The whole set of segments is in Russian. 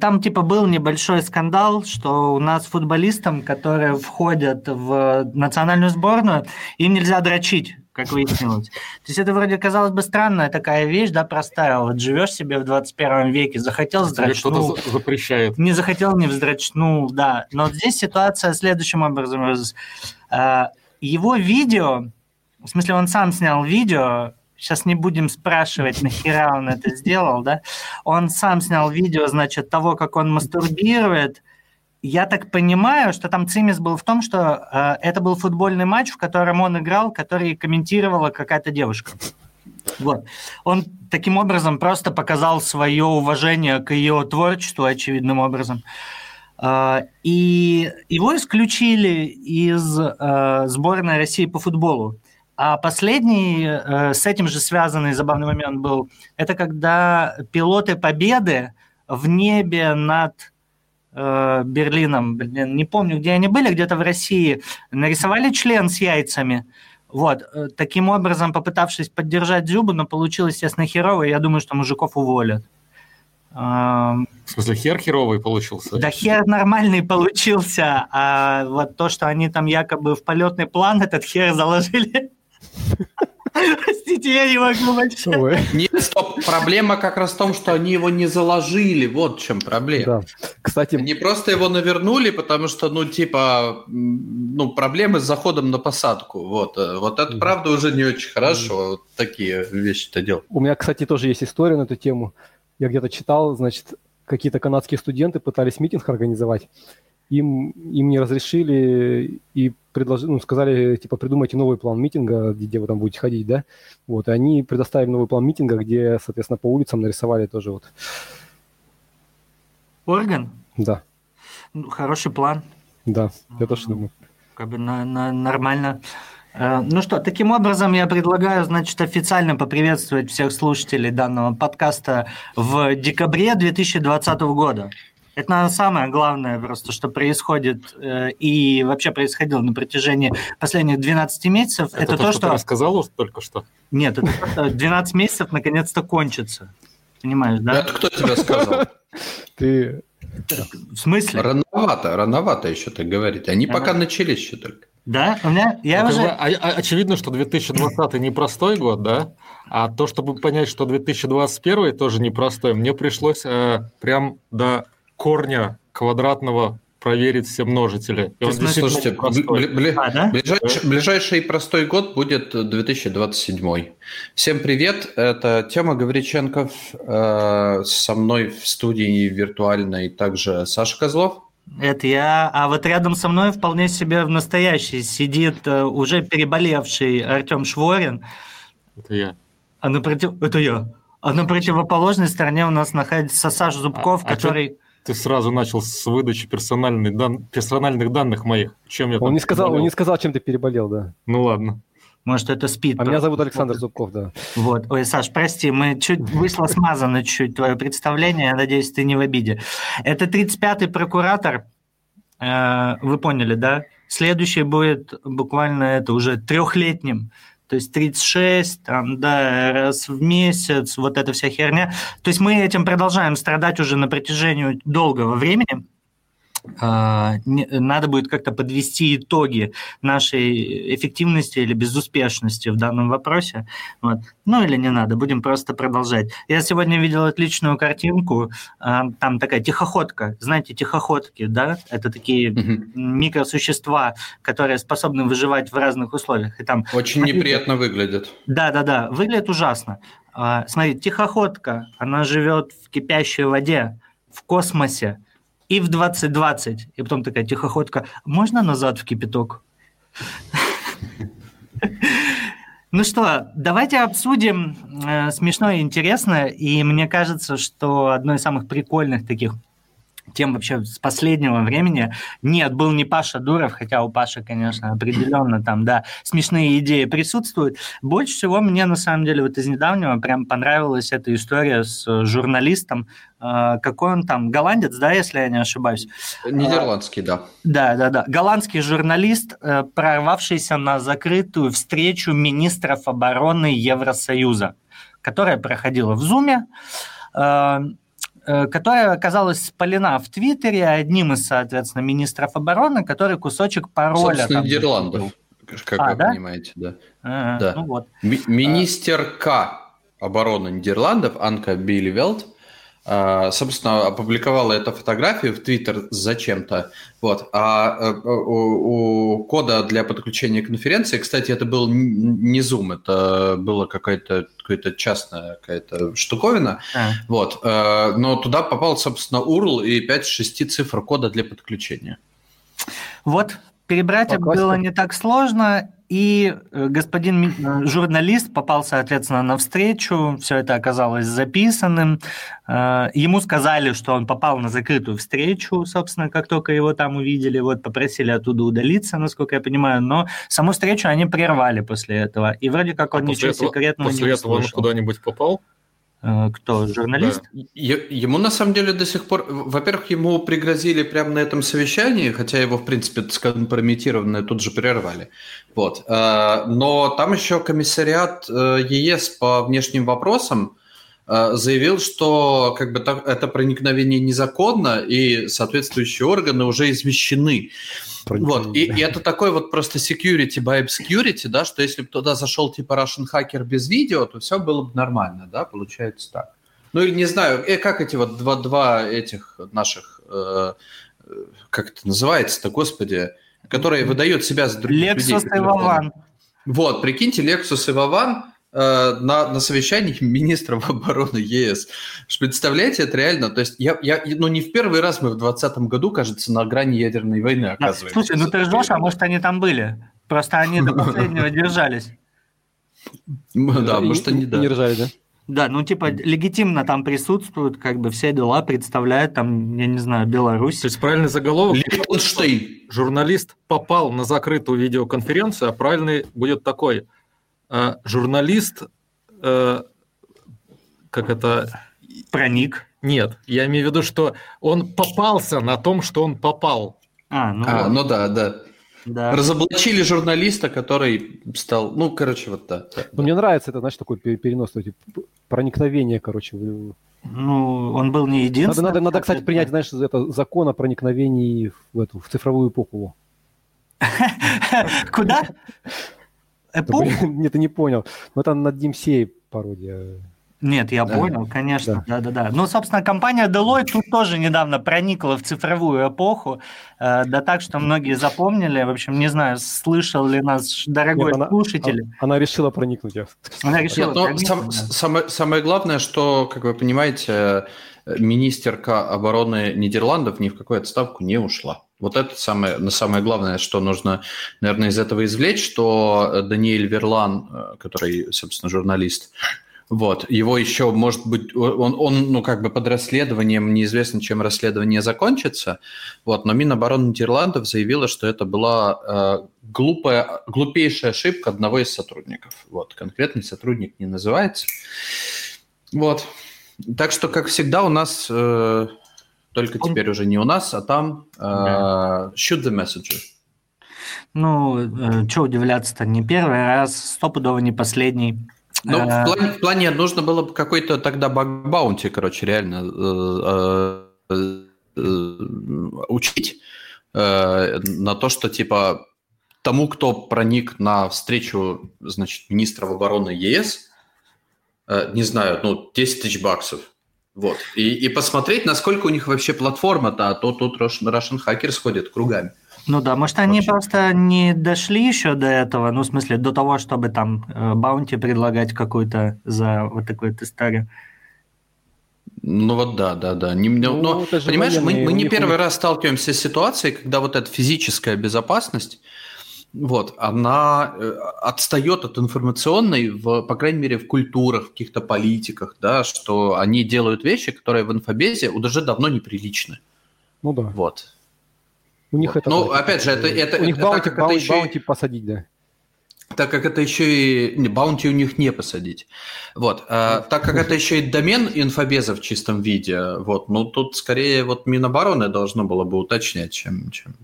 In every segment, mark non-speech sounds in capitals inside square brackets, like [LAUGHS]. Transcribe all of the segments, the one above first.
Там, типа был небольшой скандал, что у нас футболистам, которые входят в национальную сборную, им нельзя дрочить, как выяснилось. То есть это вроде казалось бы странная такая вещь, да, простая. Вот живешь себе в 21 веке, захотел кто-то сдрочнул, за- запрещает. не захотел, не вздрочнул, да. Но здесь ситуация следующим образом. раз- а, Его видео, в смысле, он сам снял видео, сейчас не будем спрашивать, нахера он это сделал, да? Он сам снял видео, значит, того, как он мастурбирует. Я так понимаю, что там цимис был в том, что э, это был футбольный матч, в котором он играл, который комментировала какая-то девушка. Вот. Он таким образом просто показал свое уважение к ее творчеству очевидным образом. А, И его исключили из э, сборной России по футболу. А последний э, с этим же связанный забавный момент был, это когда пилоты Победы в небе над э, Берлином, блин, не помню, где они были, где-то в России, нарисовали член с яйцами. Вот, э, таким образом, попытавшись поддержать Дзюбу, но получилось, естественно, херово, и я думаю, что мужиков уволят. В смысле, хер херовый получился? да хер нормальный получился, а вот то, что они там якобы в полетный план этот хер заложили. [LAUGHS] [LAUGHS] Простите, я не могу вообще. Ой, Нет, стоп, проблема как раз в том, что они его не заложили, вот в чем проблема. да. Кстати, Они просто его навернули, потому что, ну, типа, ну, проблемы с заходом на посадку. Вот, э, вот это, правда, уже не очень хорошо, вот такие вещи-то делать. у меня, кстати, тоже есть история на эту тему. Я где-то читал, значит, какие-то канадские студенты пытались митинг организовать. Им, им не разрешили и предложили, ну, сказали, типа, придумайте новый план митинга, где, вы там будете ходить, да? Вот, и они предоставили новый план митинга, где, соответственно, по улицам нарисовали тоже вот, Орган? да, Ну, хороший план. да, я тоже думаю. Как бы на- на- нормально. Э, Ну что, таким образом я предлагаю, значит, официально поприветствовать всех слушателей данного подкаста в декабре 2020 года. Это, наверное, самое главное просто, что происходит э, и вообще происходило на протяжении последних 12 месяцев. Это, Это, то, что... ты рассказал только что? Нет, это то, что 12 месяцев наконец-то кончится. Понимаешь, да? Это кто тебе сказал? Ты, В смысле? Рановато, рановато еще так говорить. Они пока начались еще только. Да? У меня... Я Ну, как уже... бы, о- о- очевидно, что 2020 непростой год, да? А то, чтобы понять, что 2021 тоже непростой, мне пришлось э, прям до корня квадратного проверить все множители. И он Слушайте, бли- бли- А, да? ближайший, ближайший простой год будет 2027. Всем привет, это Тема Гавриченков, э, со мной в студии виртуальной также Саша Козлов. Это я. А вот рядом со мной вполне себе в настоящей сидит э, уже переболевший Артем Шворин. Это я. А на против... Это я. А на противоположной стороне у нас находится Саша Зубков, А- а который... Ты сразу начал с выдачи персональных, дан- персональных данных моих. Чем я он не сказал, он не сказал, чем ты переболел, да. Ну ладно. Может, это спит. А меня зовут. Александр Зубков, да. Вот. Ой, Саш, прости, мы чуть вышло смазано чуть твое представление. Я надеюсь, ты не в обиде. Это 35-й прокуратор. Э, Вы поняли, да? Следующий будет буквально это уже трехлетним. То есть 36, там, да, раз в месяц, вот эта вся херня. То есть мы этим продолжаем страдать уже на протяжении долгого времени. А, надо будет как-то подвести итоги нашей эффективности или безуспешности в данном вопросе. Вот. Ну или не надо, будем просто продолжать. Я сегодня видел отличную картинку, а, там такая тихоходка. Знаете, тихоходки, да? Это такие mm-hmm. микросущества, которые способны выживать в разных условиях. И там, Очень смотрите, неприятно выглядят. Да-да-да, выглядит ужасно. А, смотрите, тихоходка, она живет в кипящей воде, в космосе, и в 2020. И потом такая тихоходка, можно назад в кипяток? Ну что, давайте обсудим э, смешное и интересное. И мне кажется, что одно из самых прикольных таких тем вообще с последнего времени. Нет, был не Паша Дуров, хотя у Паши, конечно, определенно там, да, смешные идеи присутствуют. Больше всего мне, на самом деле, вот из недавнего прям понравилась эта история с журналистом. А, какой он там, голландец, да, если я не ошибаюсь? Нидерландский, да. Да, да, да. Голландский журналист, э, прорвавшийся на закрытую встречу министров обороны Евросоюза, которая проходила в Зуме. Э, Э, которая оказалась спалена в Твиттере одним из, соответственно, министров обороны, который кусочек пароля... Собственно, Нидерландов, как а, вы да? понимаете, да. А, да. Ну вот. Ми- министер К обороны Нидерландов Анка Билливелт а, собственно, опубликовала эту фотографию в Твиттер зачем-то. Вот. А э, у, у кода для подключения конференции, кстати, это был не Zoom, это была какая-то какая частная какая-то штуковина. А. Вот. Э, но туда попал, собственно, URL и 5-6 цифр кода для подключения. Вот, перебрать Пока было не так сложно, и э, господин э, журналист попал, соответственно, на встречу, все это оказалось записанным. Э, ему сказали, что он попал на закрытую встречу, собственно, как только его там увидели, вот попросили оттуда удалиться, насколько я понимаю, но саму встречу они прервали после этого. И вроде как он а ничего этого, секретного после не этого услышал. он куда-нибудь попал? Э, кто, журналист? Да. Ему на самом деле до сих пор... Во-первых, ему пригрозили прямо на этом совещании, хотя его, в принципе, скомпрометированное тут же прервали. Вот. Э, но там еще комиссариат э, ЕС по внешним вопросам заявил, что как бы это проникновение незаконно, и соответствующие органы уже извещены. Вот, и, и это такой вот просто security by obscurity, да, что если бы туда зашел типа Russian hacker без видео, то все было бы нормально, да, получается так. Ну или не знаю, э, как эти вот два, два этих наших, э, как это называется-то, господи, которые выдают себя за других Lexus людей. Lexus и Вован. Вот, прикиньте, Lexus и Вован Э, на, на совещании министров [LAUGHS] обороны ЕС. Представляете, это реально, то есть я, я, ну не в первый раз мы в 2020 году, кажется, на грани ядерной войны оказываемся. Слушай, ну ты ждешь, а может они там были? Просто они до [LAUGHS] последнего держались. Да, может они, да. Не держали, да? Да, ну типа легитимно там присутствуют, как бы все дела представляют, там, я не знаю, Беларусь. То есть правильный заголовок? Лихтенштейн. Журналист попал на закрытую видеоконференцию, а правильный будет такой – а, журналист, э, как это... Проник. Нет, я имею в виду, что он попался на том, что он попал. А, ну, а, ну да, да. Да. Разоблачили журналиста, который стал, ну, короче, вот так. Да, ну, мне нравится это, знаешь, такой перенос, типа, проникновение, короче. Ну, он был не единственный. Надо, надо, надо кстати, принять, знаешь, это закон о проникновении в эту в цифровую эпоху. [LAUGHS] Куда? Эпоху? [LAUGHS] Нет, ты не понял. Ну, это над Димсей пародия. Нет, я да. понял, конечно, да-да-да. Ну, собственно, компания Deloitte тут тоже недавно проникла в цифровую эпоху, э, да так, что многие запомнили. В общем, не знаю, слышал ли нас дорогой Нет, она, слушатель. Она, она решила проникнуть. Она решила Нет, проникнуть, сам, да. самое, самое главное, что, как вы понимаете, министерка обороны Нидерландов ни в какую отставку не ушла. Вот это самое, на самое главное, что нужно, наверное, из этого извлечь, что Даниэль Верлан, э, который, собственно, журналист, вот, его еще, может быть, он, он, ну, как бы под расследованием, неизвестно, чем расследование закончится, вот, но Минобороны Нидерландов заявила, что это была э, глупая, глупейшая ошибка одного из сотрудников, вот, конкретный сотрудник не называется, вот, так что, как всегда, у нас э, только теперь уже не у нас, а там э, shoot the messenger. Ну, что удивляться-то, не первый раз, стопудово не последний. Ну, в Э, плане, в плане нужно было бы какой-то тогда баг-баунти, короче, реально э, э, э, учить э, на то, что, типа, тому, кто проник на встречу, значит, министров обороны ЕС, э, не знаю, ну, 10 тысяч баксов. Вот. И, и посмотреть, насколько у них вообще платформа-то, а то тут Russian, Hackers ходят кругами. Ну да, может, они Вообще. просто не дошли еще до этого, ну, в смысле, до того, чтобы там э, баунти предлагать какую-то за вот такую вот историю. Ну вот да, да, да. Не- Ну, но, это же понимаешь, мы, военные, мы у не первый них- раз сталкиваемся с ситуацией, когда вот эта физическая безопасность, вот, она э, отстает от информационной, в, по крайней мере, в культурах, в каких-то политиках, да, что они делают вещи, которые в инфобезе уже давно неприличны. Ну да. Вот. У них Вот. это... Ну, опять же, это- это- У них это bounty, так это bounty, еще bounty посадить, да. Так как это еще и... Не, bounty у них не посадить. Вот. а, так как это еще и домен инфобеза в чистом виде, вот, ну, тут скорее вот Минобороны должно было бы уточнять, чем, чем,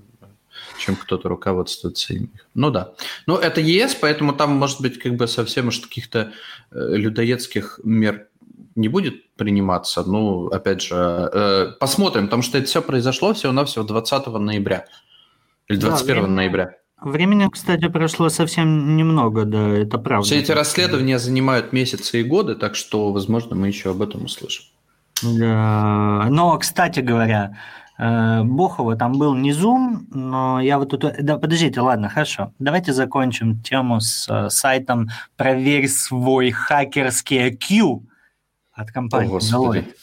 чем кто-то руководствуется ими. Ну да. Ну, это ЕС, поэтому там, может быть, как бы совсем уж каких-то э, людоедских мер не будет приниматься. Ну, опять же, э, посмотрим, потому что это все произошло всего-навсего 20 ноября. Или Да, 21 время- ноября. Времени, кстати, прошло совсем немного, да, это правда. Все эти расследования занимают месяцы и годы, так что, возможно, мы еще об этом услышим. Да. Но, кстати говоря, Бохова там был не Zoom, но я вот тут... Да, подождите, ладно, хорошо. Давайте закончим тему с э, сайтом «Проверь свой хакерский IQ» от компании О. Deloitte.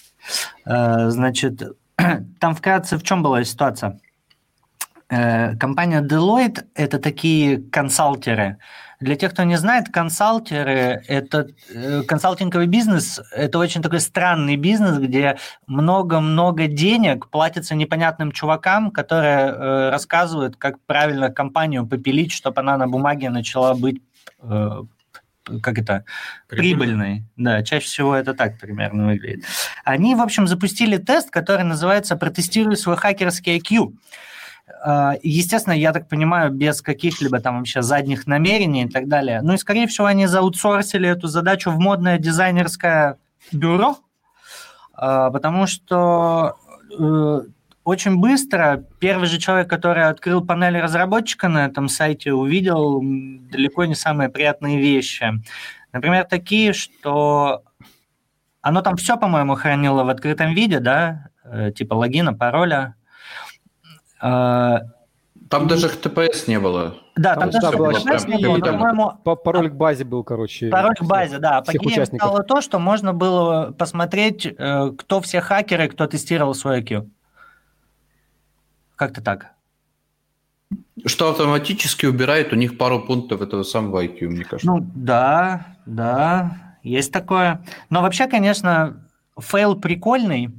Э, Значит, [CLEARS THROAT] там вкратце в чем была ситуация? Э, Компания Deloitte – это такие консалтеры. Для тех, кто не знает, консалтеры – это э, консалтинговый бизнес, это очень такой странный бизнес, где много-много денег платится непонятным чувакам, которые э, рассказывают, как правильно компанию попилить, чтобы она на бумаге начала быть э, как это, прибыльной. Да, чаще всего это так примерно выглядит. Они, в общем, запустили тест, который называется «Протестируй свой хакерский IQ». А, Естественно, я так понимаю, без каких-либо там вообще задних намерений и так далее. Ну и, скорее всего, они заутсорсили эту задачу в модное дизайнерское бюро, а, потому что э, очень быстро первый же человек, который открыл панель разработчика на этом сайте, увидел далеко не самые приятные вещи. Например, такие, что оно там все, по-моему, хранило в открытом виде, да, э, типа логина, пароля. А, Там даже HTTPS не было. Да, Там там даже было HTTPS прям не было, прям- по-моему, По- Пароль к базе был, короче. Пароль к базе, да. всех Погиб участников. стало то, что можно было посмотреть, э, кто все хакеры, кто тестировал свой IQ. Как-то так. Что автоматически убирает у них пару пунктов этого самого IQ, мне кажется. Ну, да, да, есть такое. Но вообще, конечно, fail прикольный.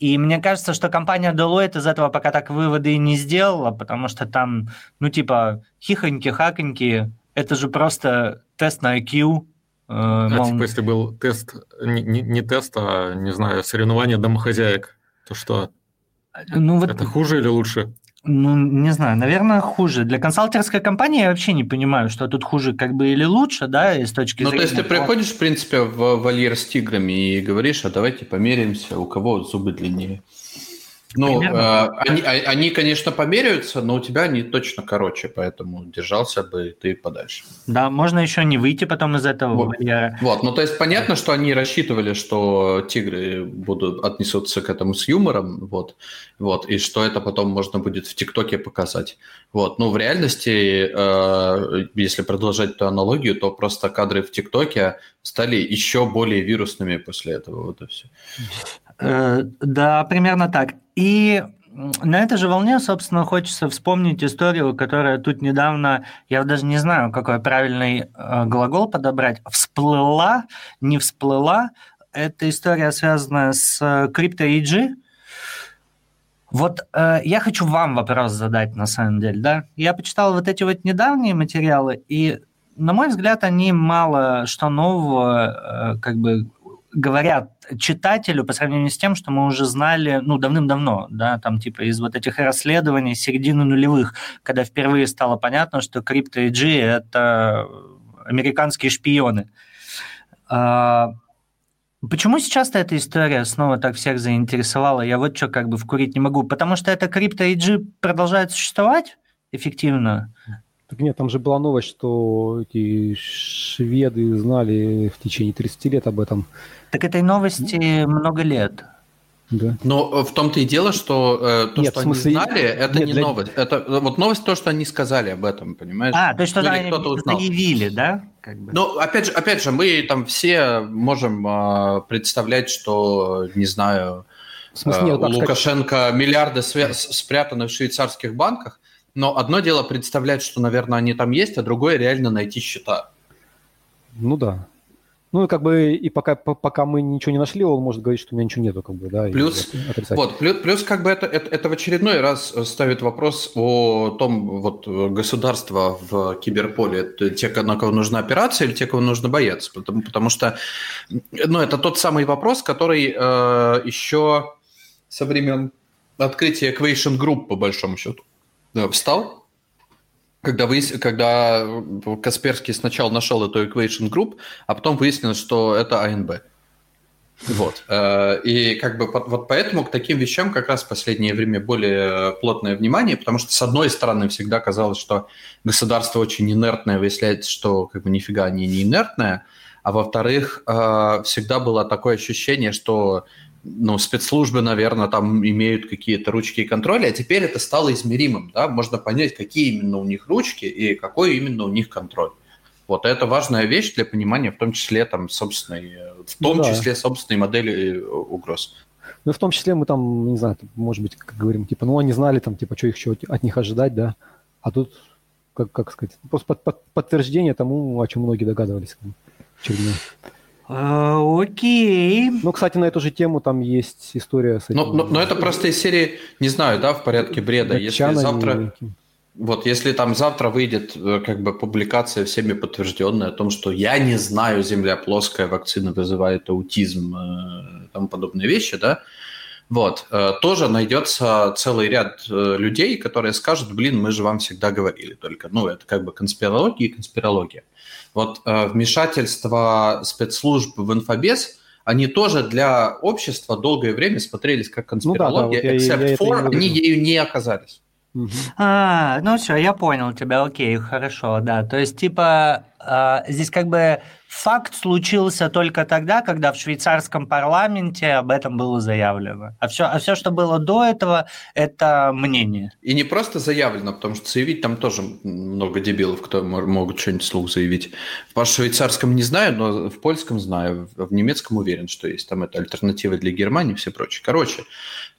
И мне кажется, что компания Deloitte из этого пока так выводы и не сделала, потому что там, ну, типа, хихоньки-хаконьки, это же просто тест на IQ. э, А мол, типа, если был тест, не, не- не тест, а, не знаю, соревнование домохозяек, то что, ну, вот это хуже или лучше? Ну, не знаю, наверное, хуже. Для консалтерской компании я вообще не понимаю, что тут хуже как бы или лучше, да, и с точки Ну, то зрения... есть ты приходишь, в принципе, в вольер с тиграми и говоришь, а давайте померимся, у кого зубы длиннее. Ну, э, они, а- они, конечно, померяются, но у тебя они точно короче, поэтому держался бы ты подальше. Да, можно еще не выйти потом из этого Вот. вольера. Вот, ну то есть понятно, что они рассчитывали, что тигры будут отнесутся к этому с юмором, вот, вот, и что это потом можно будет в ТикТоке показать. Вот, ну в реальности, э, если продолжать эту аналогию, то просто кадры в ТикТоке стали еще более вирусными после этого, вот и все. Э, Да, примерно так. И на этой же волне, собственно, хочется вспомнить историю, которая тут недавно, я даже не знаю, какой правильный э, глагол подобрать, всплыла, не всплыла. Эта история связана с э, CryptoEG. Вот э, я хочу вам вопрос задать, на самом деле, да? Я почитал вот эти вот недавние материалы, и, на мой взгляд, они мало что нового, э, как бы, говорят читателю по сравнению с тем, что мы уже знали, ну, давным-давно, да, там, типа, из вот этих расследований середины нулевых, когда впервые стало понятно, что крипто-эйджи – это американские шпионы. А, Почему сейчас эта история снова так всех заинтересовала? Я вот что как бы вкурить не могу. Потому что эта крипто продолжает существовать эффективно? Так нет, там же была новость, что эти шведы знали в течение 30 лет об этом. Так этой новости много лет. Да. Но в том-то и дело, что э, то, Нет, что смысле, они знали, это нет, не для... новость. Это вот новость то, что они сказали об этом, понимаешь? А, то есть что Или они заявили, да? Как бы. Ну, опять же, опять же, мы там все можем э, представлять, что, не знаю, В смысле, э, нет, у так сказать, Лукашенко миллиарды свя- спрятаны в швейцарских банках, но одно дело представлять, что, наверное, они там есть, а другое реально найти счета. Ну да. Ну как бы и пока, по- пока мы ничего не нашли, он может говорить, что у меня ничего нету, как бы, да. Плюс-. Вот, плюс, плюс как бы это, это, это в очередной раз ставит вопрос о том, вот государство в киберполе, это те, на кого нужна операция или те, кого нужно бояться, потому, потому что, ну, это тот самый вопрос, который э, еще со времен открытия Equation Group, по большому счету, встал, когда, выяс... когда Касперский сначала нашел эту Equation Group, а потом выяснилось, что это АНБ. Вот. Э, И как бы вот поэтому к таким вещам как раз в последнее время более плотное внимание, потому что с одной стороны всегда казалось, что государство очень инертное, выясняется, что как бы нифига они не инертное, а во-вторых, э, всегда было такое ощущение, что ну, спецслужбы, наверное, там имеют какие-то ручки и контроли, а теперь это стало измеримым, да, можно понять, какие именно у них ручки и какой именно у них контроль. Вот это важная вещь для понимания, в том числе там собственной, в том Ну да. числе собственной модели э, угрос. Ну, в том числе мы там, не знаю, может быть, как говорим, типа, ну, они знали там, типа, что их еще от них ожидать, да, а тут, как, как сказать, просто под- под- подтверждение тому, о чем многие догадывались. очередное. Э, Окей. Ну, кстати, на эту же тему там есть история с этим. Но, но, но это просто из серии, не знаю, да, в порядке бреда. Если датчанами завтра, или- вот если там завтра выйдет э, как бы публикация всеми подтвержденная о том, что я не знаю, земля плоская, вакцина вызывает аутизм, э, тому подобные вещи, да, вот, э, тоже найдется целый ряд э, людей, которые скажут, блин, мы же вам всегда говорили только. Ну, это как бы конспирология и конспирология. Вот э, вмешательство спецслужб в инфобес, они тоже для общества долгое время смотрелись как Ну да, да, вот конспирология, я я except это for, они ею не оказались. Мгм. А, ну все, я понял тебя, окей, хорошо, да. То есть, типа, а, здесь как бы факт случился только тогда, когда в швейцарском парламенте об этом было заявлено. А все, а все, что было до этого, это мнение. И не просто заявлено, потому что заявить там тоже много дебилов, кто мо- могут что-нибудь вслух заявить. В швейцарском не знаю, но в польском знаю, в немецком уверен, что есть. Там это альтернатива для Германии и все прочее. Короче,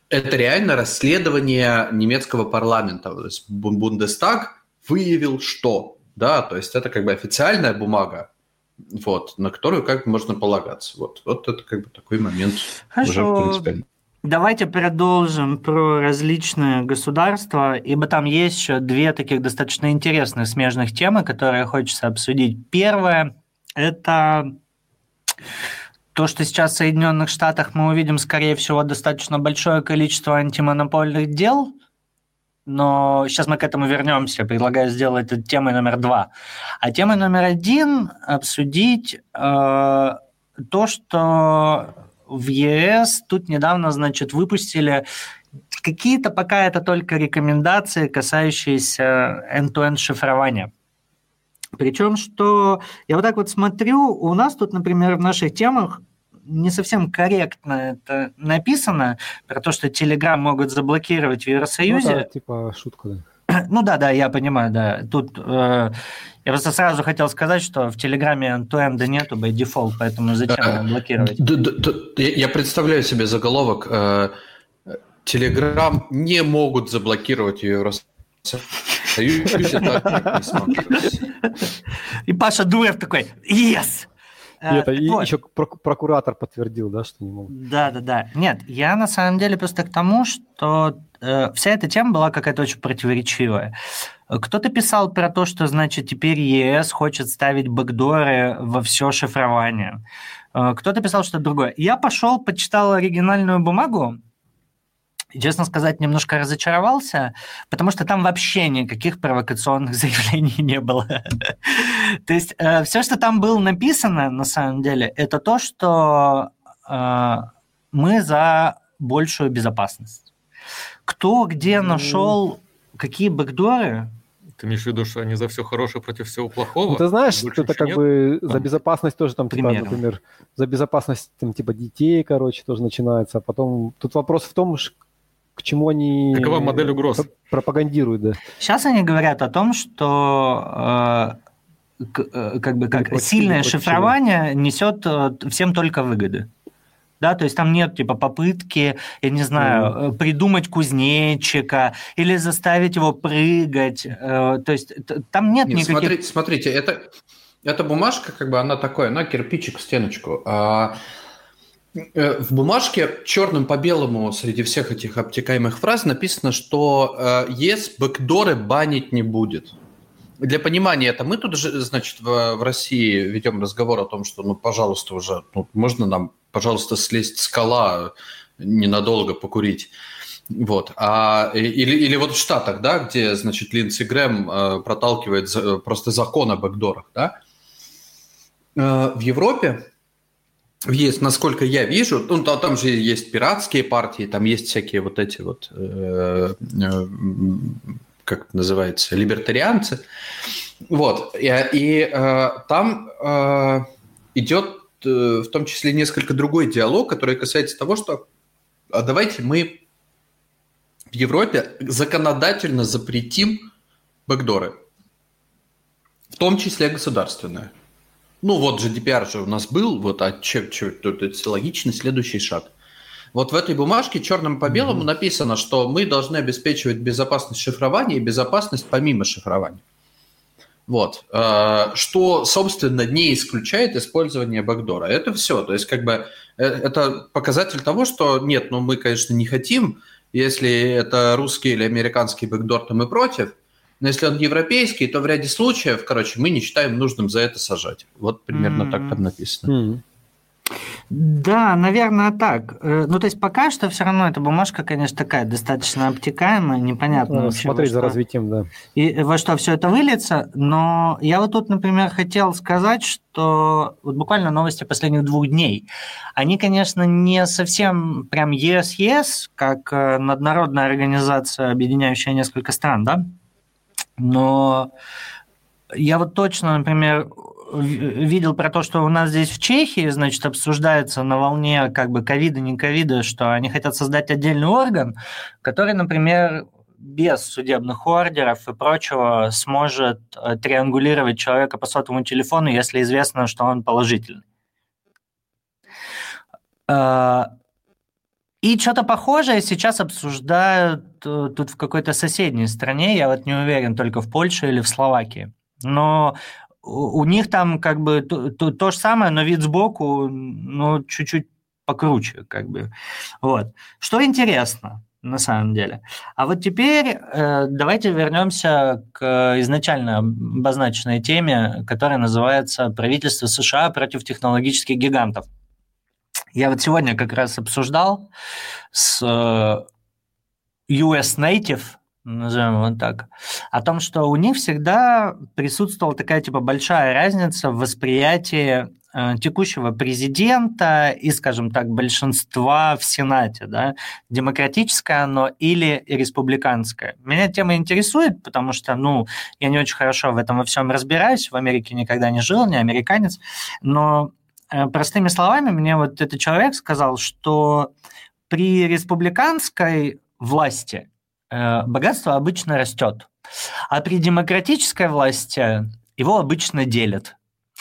это реально расследование немецкого парламента. То есть Бун- Бундестаг выявил что, да, то есть это как бы официальная бумага, вот, на которую как бы можно полагаться. Вот, вот это как бы такой момент уже Хорошо. принципиально. Давайте продолжим про различные государства, ибо там есть еще две таких достаточно интересных смежных темы, которые хочется обсудить. Первое – это то, что сейчас в Соединенных Штатах мы увидим, скорее всего, достаточно большое количество антимонопольных дел, но сейчас мы к этому вернемся. Предлагаю сделать это темой номер два. А темой номер один обсудить э, то, что в ЕС тут недавно, значит, выпустили какие-то пока это только рекомендации, касающиеся end-to-end шифрования. Причем, что я вот так вот смотрю, у нас тут, например, в наших темах не совсем корректно это написано, про то, что Telegram могут заблокировать в Ну Евросоюзе. да, типа шутка, да. [CLEARS THROAT] Ну да, да, я понимаю, да. Тут э, я просто сразу хотел сказать, что в Телеграме end-to-end нету by default, поэтому зачем его блокировать? Д- д- д- Я представляю себе заголовок. э, Телеграм не могут заблокировать смогут. И Паша Дуев такой, yes! И, это, и Вот. еще прок- прокуратор подтвердил, да, что не могут. Да, да, да. Нет, я на самом деле просто к тому, что э, вся эта тема была какая-то очень противоречивая. Кто-то писал про то, что, значит, теперь ЕС хочет ставить бэкдоры во все шифрование. Э, Кто-то писал что-то другое. Я пошел, почитал оригинальную бумагу, честно сказать, немножко разочаровался, потому что там вообще никаких провокационных [LAUGHS] заявлений не было. [LAUGHS] То есть э, все, что там было написано, на самом деле, это то, что э, мы за большую безопасность. Кто где Ну. нашел какие бэкдоры, Ты имеешь в виду, что они за все хорошее против всего плохого? Ну, ты знаешь, Больше это как нет? бы за безопасность тоже там, типа, например, за безопасность там, типа детей, короче, тоже начинается. А потом тут вопрос в том, ш- к чему они Какова модель угроз? пр- пропагандируют, да. Сейчас они говорят о том, что э, э, как бы как сильное шифрование несет э, всем только выгоды. Да, то есть там нет типа попытки, я не знаю, э, придумать кузнечика или заставить его прыгать. То есть там нет, Нет, никаких... смотрите, смотрите, это, эта бумажка, как бы она такой, она кирпичик в стеночку. А, в бумажке черным по белому среди всех этих обтекаемых фраз написано, что э, ЕС бэкдоры банить не будет. Для понимания это мы тут же, значит, в, в России ведем разговор о том, что, ну, пожалуйста, уже, ну, можно нам, пожалуйста, слезть с скала ненадолго покурить. Вот. А, или, или вот в Штатах, да, где, значит, Линдси Грэм э, проталкивает за- просто закон о бэкдорах, да. Э, в Европе есть, насколько я вижу, ну, та- там же есть пиратские партии, там есть всякие вот эти вот, э, э, как это называется, либертарианцы. Вот. И, и, э, там э, идет э, в том числе несколько другой диалог, который касается того, что а давайте мы в Европе законодательно запретим бэкдоры, в том числе государственные. Ну вот GDPR же у нас был, вот, а че, че, тут это логичный следующий шаг. Вот в этой бумажке черным по белому написано, что мы должны обеспечивать безопасность шифрования и безопасность помимо шифрования. Вот. Э, Что, собственно, не исключает использование бэкдора. Это все. То есть, как бы, э, это показатель того, что нет, ну, мы, конечно, не хотим. Если это русский или американский бэкдор, то мы против. Но если он европейский, то в ряде случаев, короче, мы не считаем нужным за это сажать. Вот примерно так там написано. М. Да, наверное, так. Э, Ну, то есть пока что все равно эта бумажка, конечно, такая достаточно обтекаемая, непонятно вообще, смотреть во за что- развитием, да. и во что все это выльется. Но я вот тут, например, хотел сказать, что вот буквально новости последних двух дней, они, конечно, не совсем прям ЕС-ЕС, как э, наднародная организация, объединяющая несколько стран, да, но я вот точно, например, видел про то, что у нас здесь в Чехии, значит, обсуждается на волне как бы ковида, не ковида, что они хотят создать отдельный орган, который, например, без судебных ордеров и прочего сможет э, триангулировать человека по сотовому телефону, если известно, что он положительный. Э, И что-то похожее сейчас обсуждают тут в какой-то соседней стране, я вот не уверен, только в Польше или в Словакии. Но у у них там как бы то, то- то же самое, но вид сбоку, ну, чуть-чуть покруче, как бы. Вот. Что интересно, на самом деле. А вот теперь э, давайте вернемся к изначально обозначенной теме, которая называется «Правительство США против технологических гигантов». Я вот сегодня как раз обсуждал с э, US Native, назовем его так, о том, что у них всегда присутствовала такая типа большая разница в восприятии э, текущего президента и, скажем так, большинства в Сенате, да, демократическое оно или республиканское. Меня тема интересует, потому что, ну, я не очень хорошо в этом во всем разбираюсь, в Америке никогда не жил, не американец, но э, простыми словами мне вот этот человек сказал, что при республиканской власти э, богатство обычно растет, а при демократической власти его обычно делят.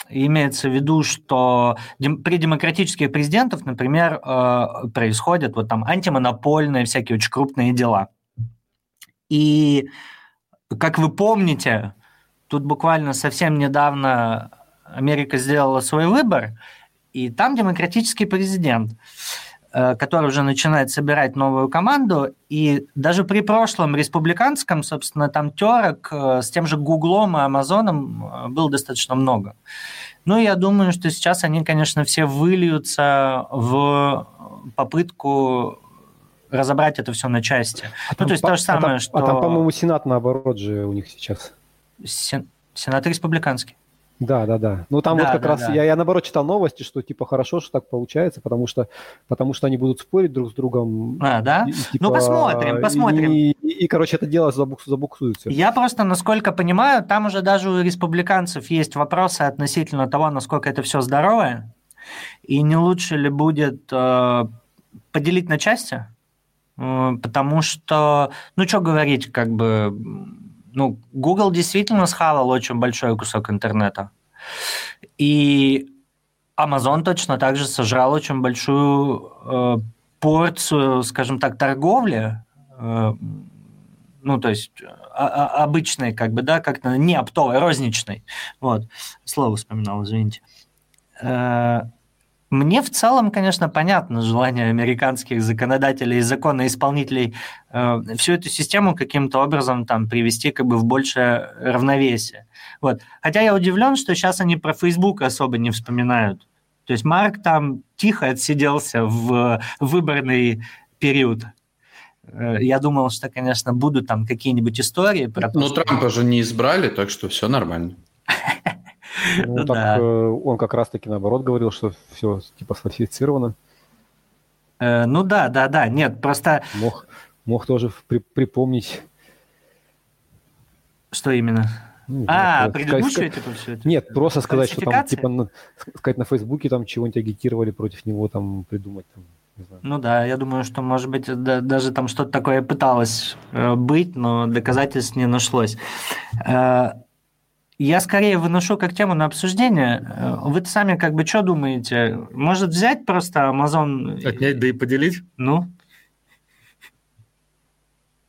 Имеется в виду, что при демократических президентов, например, э, происходят вот там антимонопольные всякие очень крупные дела. И, как вы помните, тут буквально совсем недавно Америка сделала свой выбор, и там демократический президент, который уже начинает собирать новую команду, и даже при прошлом республиканском, собственно, там терок э, с тем же Гуглом и Амазоном э, было достаточно много. Ну, я думаю, что сейчас они, конечно, все выльются в попытку разобрать это все на части. А ну, там то есть по- то же а там- самое, что... А там, по-моему, Сенат наоборот же у них сейчас. Сен- Сенат республиканский. Да, да, да. Ну там Да, вот как да, раз да. я, я наоборот читал новости, что типа хорошо, что так получается, потому что потому что они будут спорить друг с другом. А, да? и- Ну, типа, посмотрим, и- посмотрим. И, и, и, короче, это дело забукс, забуксует всё. Я просто, насколько понимаю, там уже даже у республиканцев есть вопросы относительно того, насколько это все здоровое, и не лучше ли будет э, поделить на части, Э, потому что, ну, что говорить, как бы, ну, Google действительно схавал очень большой кусок интернета, и Amazon точно так же сожрал очень большую э, порцию, скажем так, торговли, э, ну, то есть а- а- обычной, как бы, да, как-то не оптовой, розничной. Вот, слово вспоминал, извините. Э, Мне в целом, конечно, понятно желание американских законодателей и законоисполнителей э, всю эту систему каким-то образом там привести как бы в большее равновесие. Вот. Хотя я удивлен, что сейчас они про Facebook особо не вспоминают. То есть Марк там тихо отсиделся в выборный период. Э, Я думал, что, конечно, будут там какие-нибудь истории про то, Ну, что- Трампа же не избрали, так что все нормально. [LAUGHS] Ну, Ну так да. э, он как раз-таки наоборот говорил, что все типа сфальсифицировано. Э, Ну да, да, да. Нет, просто Мог, мог тоже при- припомнить. что именно? ну, А, вот, предыдущую, сказать- типа, все это? Нет, просто сказать, что там, типа, на- сказать на Фейсбуке там чего-нибудь агитировали против него, там придумать, там. Ну да, я думаю, что, может быть, да- даже там что-то такое пыталось э, быть, но доказательств не нашлось. Э, Я скорее выношу как тему на обсуждение. Э, Вы сами как бы что думаете? Может взять просто Amazon... Отнять, да и поделить? Ну?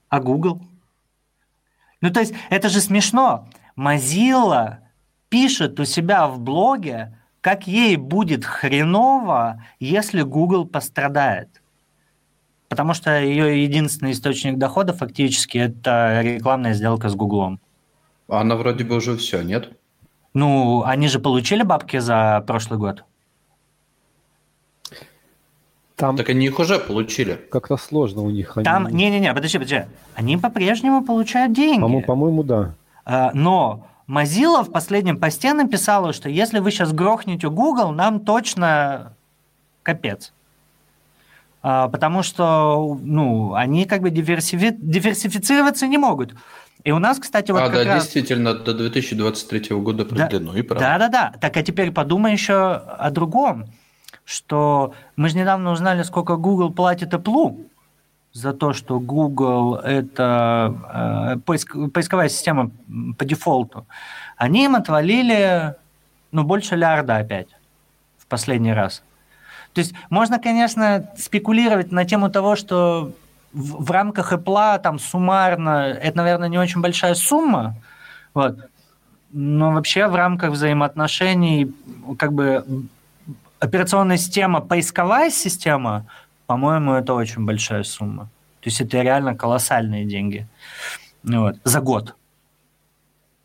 А Google? Ну, то есть, это же смешно. Mozilla пишет у себя в блоге, как ей будет хреново, если Google пострадает. Потому что ее единственный источник дохода фактически это рекламная сделка с Гуглом. А Она вроде бы уже все, нет? Ну, они же получили бабки за прошлый год. Там Так они их уже получили. как-то сложно у них. они- Там, не-не-не, подожди, подожди. Они по-прежнему получают деньги. По-моему, по-моему, да. А, Но Mozilla в последнем посте написала, что если вы сейчас грохнете Google, нам точно капец. А, Потому что ну, они как бы диверсифи- диверсифицироваться не могут. И у нас, кстати, вот а, как да, раз... действительно, до 2023 года Да, продлено, и правда. Да-да-да. Так, а теперь подумай еще о другом, что мы же недавно узнали, сколько Google платит Apple за то, что Google – это э, поиск- поисковая система по дефолту. Они им отвалили, ну, больше лярда опять в последний раз. То есть можно, конечно, спекулировать на тему того, что в, в рамках Apple там суммарно, это, наверное, не очень большая сумма, вот, но вообще в рамках взаимоотношений как бы операционная система, поисковая система, по-моему, это очень большая сумма. То есть это реально колоссальные деньги вот, за год.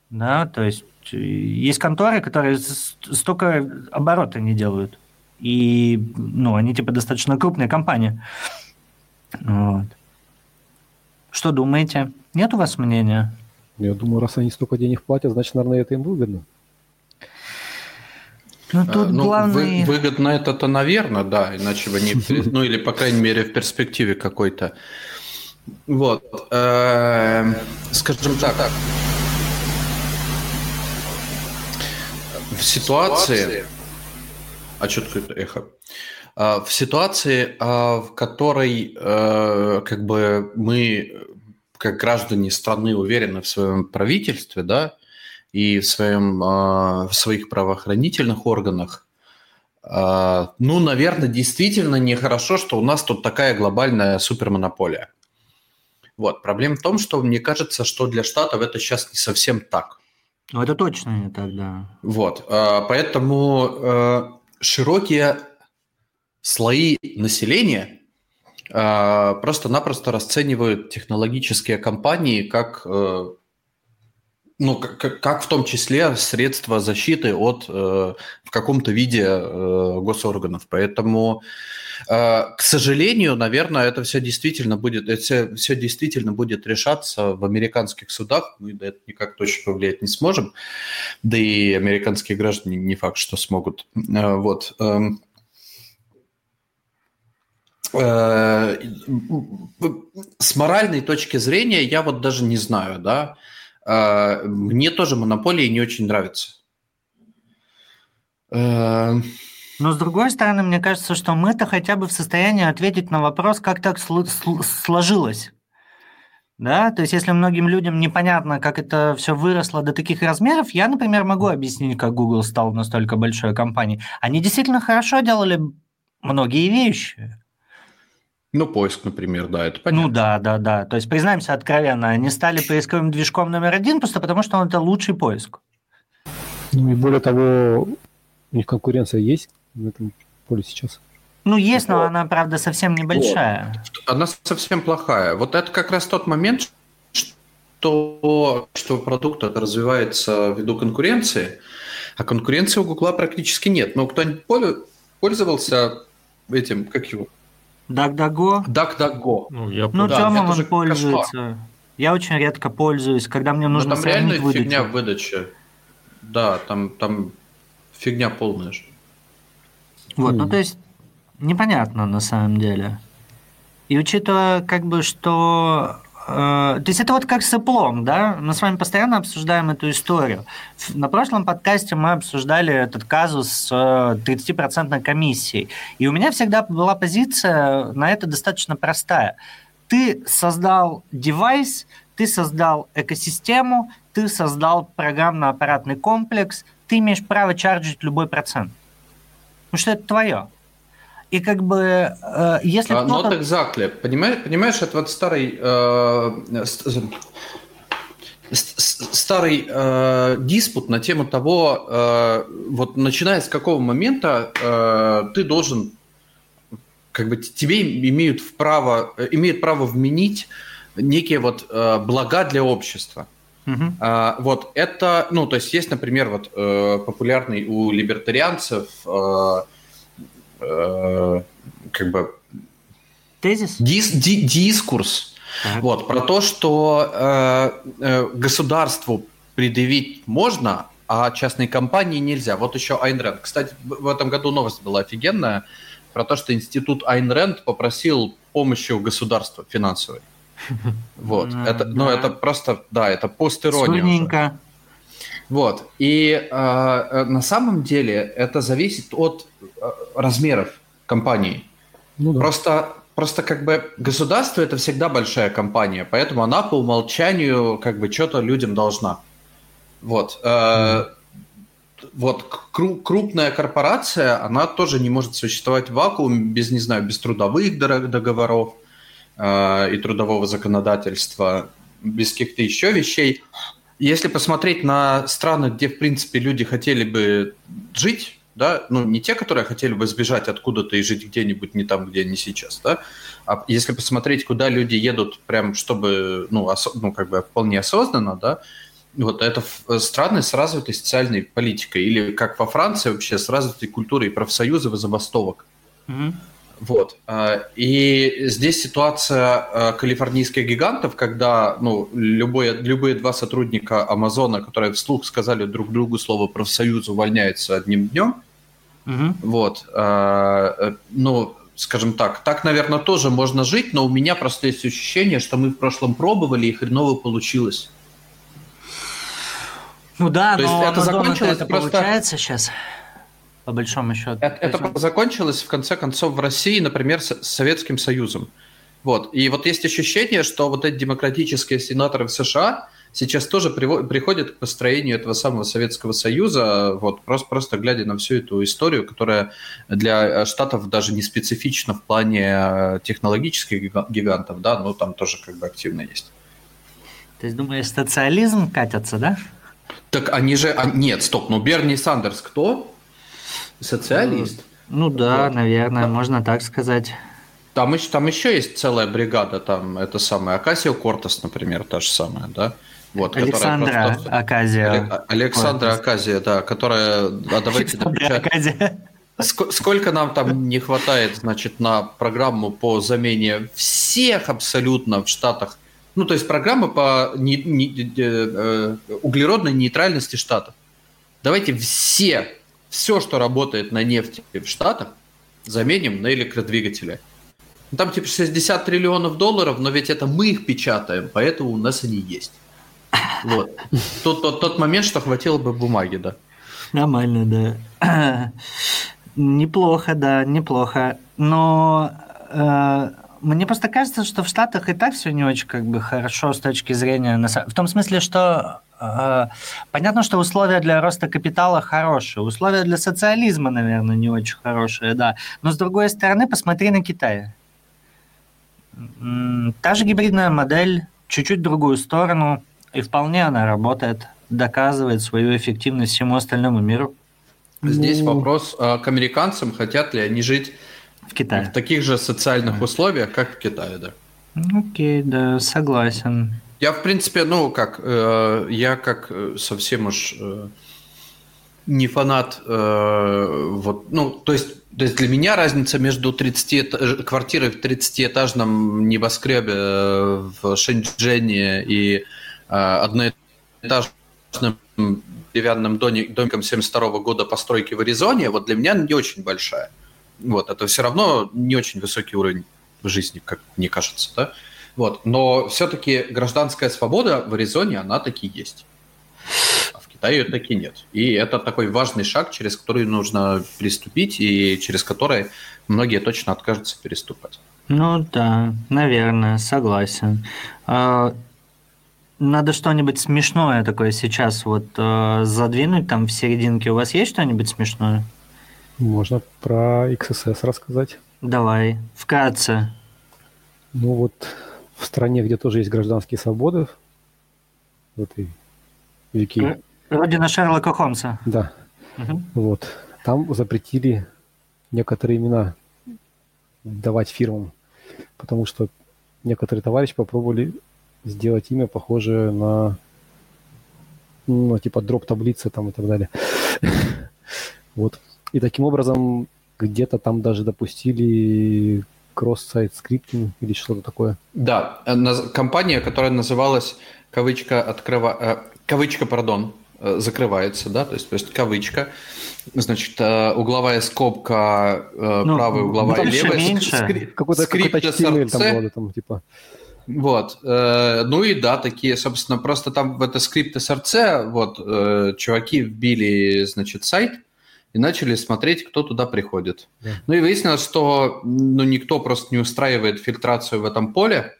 Да, то есть э, есть конторы, которые столько оборота не делают. И, ну, они типа достаточно крупные компании. Вот. Что думаете? Нет у вас мнения? Я думаю, раз они столько денег платят, значит, наверное, это им выгодно. Ну, А, тут ну, главный... вы- выгодно это-то, наверное, да, иначе бы не... [LAUGHS] Ну, или, по крайней мере, в перспективе какой-то. Вот. эм, Скажем так. В ситуации... А что такое эхо? А, В ситуации, а, в которой э, как бы мы, как граждане страны, уверены в своем правительстве, да, и в, своем, а, в своих правоохранительных органах, ну, наверное, действительно нехорошо, что у нас тут такая глобальная супермонополия. Вот. Проблема в том, что мне кажется, что для Штатов это сейчас не совсем так. Ну, это точно не так, да. Вот. Поэтому э, широкие слои населения а, просто-напросто расценивают технологические компании как э, ну, как, как в том числе средства защиты от э, в каком-то виде э, госорганов. Поэтому, э, к сожалению, наверное, это все действительно будет, это все, действительно будет решаться в американских судах. Мы на это никак точно повлиять не сможем. Да и американские граждане не факт, что смогут. Э, вот. Э, с моральной точки зрения я вот даже не знаю, да, а, мне тоже монополии не очень нравятся. Э, Но с другой стороны, мне кажется, что мы-то хотя бы в состоянии ответить на вопрос, как так сложилось. Да, то есть если многим людям непонятно, как это все выросло до таких размеров, я, например, могу объяснить, как Google стал настолько большой компанией. Они действительно хорошо делали многие вещи. Ну, поиск, например, да, это понятно. Ну да, да, да. То есть, признаемся откровенно, они стали поисковым движком номер один просто потому, что он это лучший поиск. Ну и более того, у них конкуренция есть в этом поле сейчас. Ну, есть, но она, правда, совсем небольшая. Вот. Она совсем плохая. Вот это как раз тот момент, что, что продукт это развивается ввиду конкуренции, а конкуренции у Гугла практически нет. Но кто-нибудь пользовался этим, как его, DuckDuckGo? DuckDuckGo. Ну, я ну да, Тёма он пользуется. Кошмар. Я очень редко пользуюсь, когда мне нужно Но там реально выдачу. фигня в выдаче. Да, там, там фигня полная же. Вот, mm. ну то есть непонятно на самом деле. И учитывая, как бы, что то есть это вот как с Apple, да? Мы с вами постоянно обсуждаем эту историю. На прошлом подкасте мы обсуждали этот казус с 30% э, комиссией. И у меня всегда была позиция на это достаточно простая. Ты создал девайс, ты создал экосистему, ты создал программно-аппаратный комплекс, ты имеешь право чарджить любой процент. Потому что это твое. И как бы, э, если uh, кто-то... Not exactly. Понимаешь, понимаешь, это вот старый... Э, старый э, диспут на тему того, э, вот начиная с какого момента э, ты должен, как бы тебе имеют право, имеют право вменить некие вот э, блага для общества. Uh-huh. А, вот это, ну, то есть есть, например, вот э, популярный у либертарианцев э, э, как бы тезис, дис, ди, дискурс, так. вот про то, что э, э, государству предъявить можно, а частной компании нельзя. Вот еще Айн Рэнд. Кстати, в этом году новость была офигенная про то, что институт Айн Рэнд попросил помощи у государства финансовой. [LAUGHS] Вот. Это, ну, это просто, да, это постирония. Вот. И э, э, на самом деле это зависит от э, размеров компании. Ну, да. Просто просто как бы государство это всегда большая компания, поэтому она по умолчанию как бы что-то людям должна. Вот. Э, вот кру- крупная корпорация, она тоже не может существовать в вакууме без, не знаю, без трудовых договоров э, и трудового законодательства, без каких-то еще вещей. Если посмотреть на страны, где, в принципе, люди хотели бы жить, да, ну, не те, которые хотели бы сбежать откуда-то и жить где-нибудь не там, где они сейчас, да, а если посмотреть, куда люди едут, прям, чтобы, ну, ос- ну как бы вполне осознанно, да, вот это страны с развитой социальной политикой, или как во Франции вообще с развитой культурой профсоюзов и забастовок. Mm-hmm. Вот. А, и здесь ситуация а, калифорнийских гигантов, когда ну, любое, любые два сотрудника Амазона, которые вслух сказали друг другу слово профсоюз, увольняются одним днем. Угу. Вот. А, ну, скажем так, так, наверное, тоже можно жить, но у меня просто есть ощущение, что мы в прошлом пробовали и хреново получилось. Ну да, То но есть это закончилось это просто... получается сейчас по большому счету. Это, это закончилось, в конце концов, в России, например, с Советским Союзом. Вот. И вот есть ощущение, что вот эти демократические сенаторы в США сейчас тоже приходят к построению этого самого Советского Союза, вот, просто, просто глядя на всю эту историю, которая для Штатов даже не специфична в плане э, технологических гигантов, да, но там тоже как бы активно есть. То есть, думаешь, социализм катятся, да? Так они же... А, нет, стоп, ну Берни Сандерс кто? Социалист. Ну да, вот. наверное, да. можно так сказать. Там еще, там еще есть целая бригада, там это самое, Акасио Кортес, например, та же самая, да? Вот, Александра просто- Аказия. Але- Александра Ой, Аказия, да, которая... А давайте. Аказия. Ск- Сколько нам там не хватает, значит, на программу по замене всех абсолютно в Штатах? Ну, то есть программа по не- не- э, э, углеродной нейтральности Штатов. Давайте все, все, что работает на нефти в Штатах, заменим на электродвигатели. Ну, Там типа 60 триллионов долларов, но ведь это мы их печатаем, поэтому у нас они есть. Вот. Тот, тот, тот момент, что хватило бы бумаги, да. Нормально, да. Неплохо, да, неплохо. Но э, мне просто кажется, что в Штатах и так все не очень как бы хорошо с точки зрения... В том смысле, что понятно, что условия для роста капитала хорошие, условия для социализма, наверное, не очень хорошие, да. Но с другой стороны, посмотри на Китай. Та же гибридная модель, чуть-чуть в другую сторону, и вполне она работает, доказывает свою эффективность всему остальному миру Здесь Ну. вопрос а, к американцам, хотят ли они жить в Китае. в таких же социальных условиях, как в Китае, да. Окей, да, согласен. Я, в принципе, ну, как, э, я как э, совсем уж э, не фанат, э, вот, ну, то есть, то есть для меня разница между 30 эта- квартирой в 30-этажном небоскребе э, в Шэньчжэне и э, одноэтажным деревянным домиком 72 года постройки в Аризоне, вот для меня не очень большая. Вот, это все равно не очень высокий уровень жизни, как мне кажется, да? Вот. Но все-таки гражданская свобода в Аризоне, она таки есть. А в Китае ее таки нет. И это такой важный шаг, через который нужно приступить, и через который многие точно откажутся переступать. Ну да, наверное, согласен. А, Надо что-нибудь смешное такое сейчас вот э, задвинуть там в серединке. У вас есть что-нибудь смешное? Можно про XSS рассказать. Давай, вкратце. Ну вот в стране, где тоже есть гражданские свободы, в этой великий, Р- Родина Шерлока Холмса. да, Мгм. вот, там запретили некоторые имена давать фирмам, потому что некоторые товарищи попробовали сделать имя похожее на, ну, типа дроп таблицы там и так далее. [LAUGHS] Вот. И таким образом где-то там даже допустили кросс-сайт скриптинг или что-то такое. Да, э, компания, которая называлась кавычка открыва... э, кавычка, пардон, э, закрывается, да, то есть, то есть кавычка, значит, угловая скобка, Ну, правая угловая, больше, левая, меньше. скри- Какой-то скрипт какой там SRC. было, там, типа. Вот. Ну и да, такие, собственно, просто там в это скрипт SRC, вот, чуваки вбили, значит, сайт и начали смотреть, кто туда приходит. Да. Ну и выяснилось, что ну, никто просто не устраивает фильтрацию в этом поле,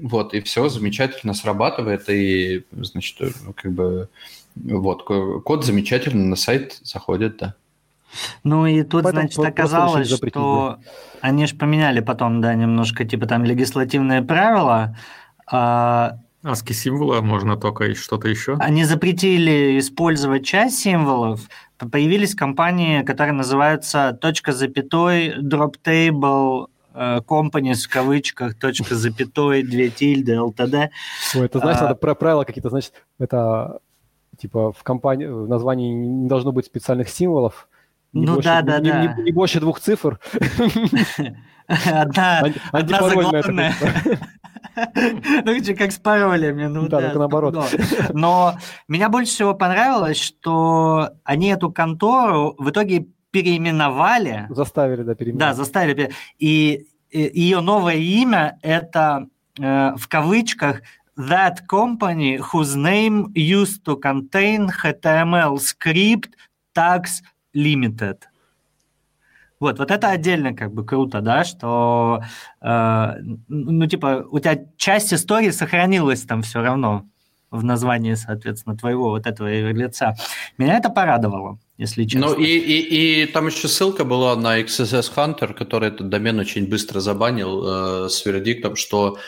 вот, и все замечательно срабатывает, и, значит, как бы, вот, ко- код замечательно на сайт заходит, да. Ну и тут, Поэтому значит, оказалось, что они же поменяли потом, да, немножко, типа там легислативные правила. а, Аски символа можно только и что-то еще. Они запретили использовать часть символов. Появились компании, которые называются точка запятой, drop table, companies в кавычках, точка запятой, две тильды, LTD. Ой, это, знаешь, А. надо про правила какие-то, значит, это типа в компании, в названии не должно быть специальных символов. Не Ну больше- да, да, не, да. не- не больше двух цифр. [LAUGHS] Одна, одна заглавная. [LAUGHS] Ну, как с паролями. Ну, Да, только наоборот. Но, но меня больше всего понравилось, что они эту контору в итоге переименовали. Заставили, да, Да, переименовать. заставили. пере- И, и ее новое имя это э, в кавычках that company whose name used to contain HTML script tags limited. Вот, вот это отдельно как бы круто, да, что, э, ну, типа, у тебя часть истории сохранилась там все равно в названии, соответственно, твоего вот этого лица. Меня это порадовало, если честно. Ну и, и, и там еще ссылка была на XSS Hunter, который этот домен очень быстро забанил э, с вердиктом, что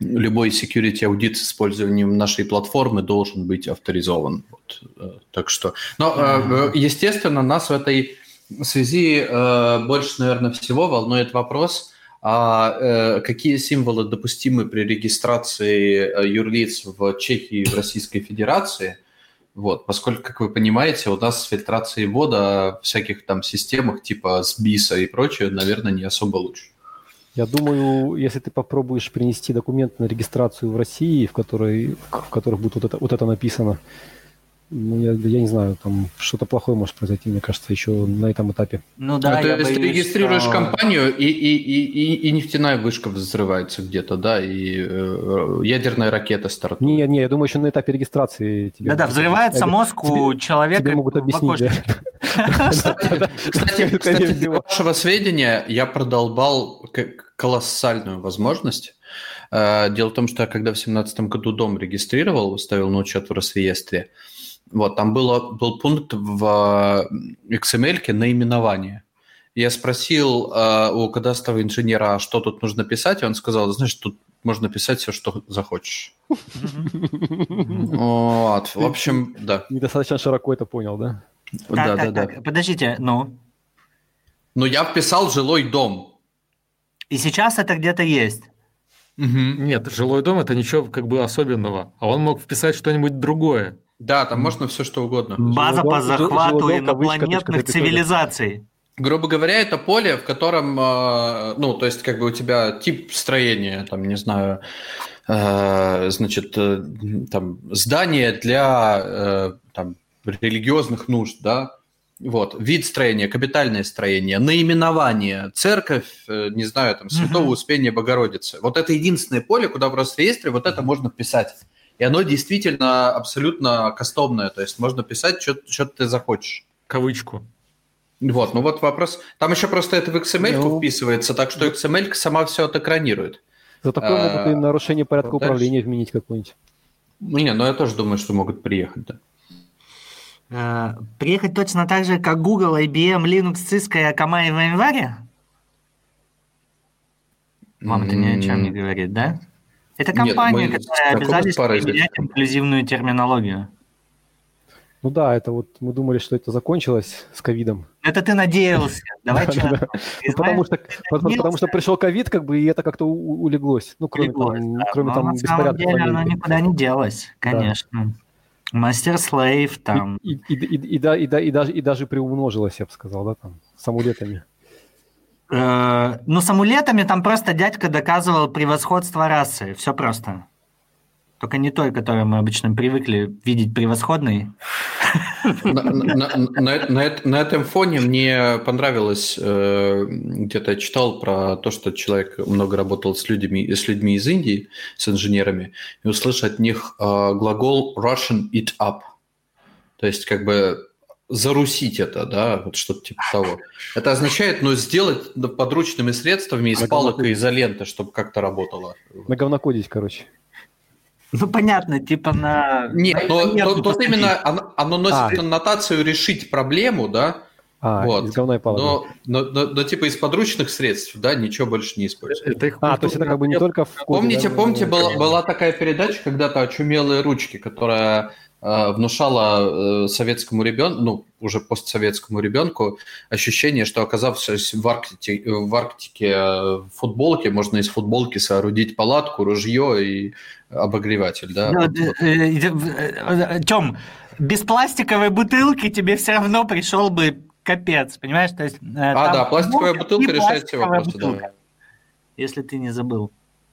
любой security аудит с использованием нашей платформы должен быть авторизован. Вот, э, так что, но э, естественно нас в этой связи э, больше, наверное, всего волнует вопрос, а э, какие символы допустимы при регистрации э, юрлиц в Чехии и в Российской Федерации. Вот, поскольку, как вы понимаете, у нас с фильтрацией ввода в всяких там системах типа СБИСа и прочее, наверное, не особо лучше. Я думаю, если ты попробуешь принести документ на регистрацию в России, в, которой, в которых будет вот это, вот это написано, ну, я, я не знаю, там что-то плохое может произойти, мне кажется, еще на этом этапе. Ну да, то я есть боюсь, регистрируешь что- компанию, и, и, и, и, и нефтяная вышка взрывается где-то, да, и э, ядерная ракета стартует. Не, не, я думаю, еще на этапе регистрации тебе... Да-да, взрывается мозг у человека Тебе могут объяснить, да. [LAUGHS] [LAUGHS] Кстати, для вашего сведения, я продолбал колоссальную возможность. Э, Дело в том, что я когда в 2017 году дом регистрировал, ставил на учет в Росреестре, вот, там было, был пункт в э, XML наименование. Я спросил э, у кадастрового инженера, а что тут нужно писать, и он сказал, знаешь, тут можно писать все, что захочешь. Вот, в общем, да. Недостаточно широко это понял, да? Да, да, да. Подождите, ну, Но я вписал жилой дом. и сейчас это где-то есть. Нет, жилой дом это ничего как бы особенного. А он мог вписать что-нибудь другое. Да, там можно все что угодно. База по захвату инопланетных цивилизаций. Грубо говоря, это поле, в котором, э, ну, то есть, как бы у тебя тип строения, там, не знаю, э, значит, э, там, здание для там, религиозных нужд, да, вот, вид строения, капитальное строение, наименование, церковь, не знаю, там, Святого. Успения Богородицы. Вот это единственное поле, куда в Росреестре вот это можно писать. И оно действительно абсолютно кастомное, то есть можно писать, что ты захочешь. Кавычку. Вот, ну вот вопрос. Там еще просто это в XML Ну. вписывается, так что XML сама все отэкранирует. За такое А, могут и нарушение порядка дальше. управления вменить какое-нибудь. Ну, не, ну я тоже думаю, что могут приехать, да. Э, Приехать точно так же, как Google, IBM, Linux, Cisco и Akamai в январе? Вам это ни о чем не говорит, да? Это Нет, компании, мы знакомы обязались применять инклюзивную терминологию. Ну да, это вот мы думали, что это закончилось с ковидом. Это ты надеялся. [LAUGHS] Давай честно. Ну, потому что, потому, потому что пришел ковид, как бы, и это как-то улеглось. Ну, кроме улеглось, там, да. кроме Но там на самом беспорядков. деле в оно никуда не делось, конечно. Мастер Слейв там. И, и, и, и, да- и, да- и даже, и даже приумножилось, я бы сказал, да, там, с амулетами. Э, Ну, с амулетами там просто дядька доказывал превосходство расы. Все просто. Только не той, которую мы обычно привыкли видеть превосходной. На, на- на- на- на эт- на этом фоне мне понравилось, э, где-то я читал про то, что человек много работал с людьми, с людьми из Индии, с инженерами, и услышал от них э, глагол Russian it up. То есть как бы зарусить это, да, вот что-то типа того. Это означает, ну, сделать подручными средствами из На палок и изоленты, чтобы как-то работало. Наговнокодить, короче. Ну, понятно, типа на... Нет, на но тут именно оно, оно носит А. коннотацию решить проблему, да, А, Вот. из говна и палок. но, но, но- но типа из подручных средств, да, ничего больше не. Это их А, то есть это как бы не только в коде, Помните, да, помните, была, была такая передача когда-то «Очумелые ручки», которая внушала э, советскому ребенку, ну, уже постсоветскому ребенку ощущение, что оказавшись в Арктике, в Арктике э, в футболке, можно из футболки соорудить палатку, ружье и обогреватель, да. Ну, Тем, без пластиковой бутылки тебе все равно пришел бы капец, понимаешь? То есть, А, да, пластиковая бутылка решает все вопросы, да. Если ты не забыл.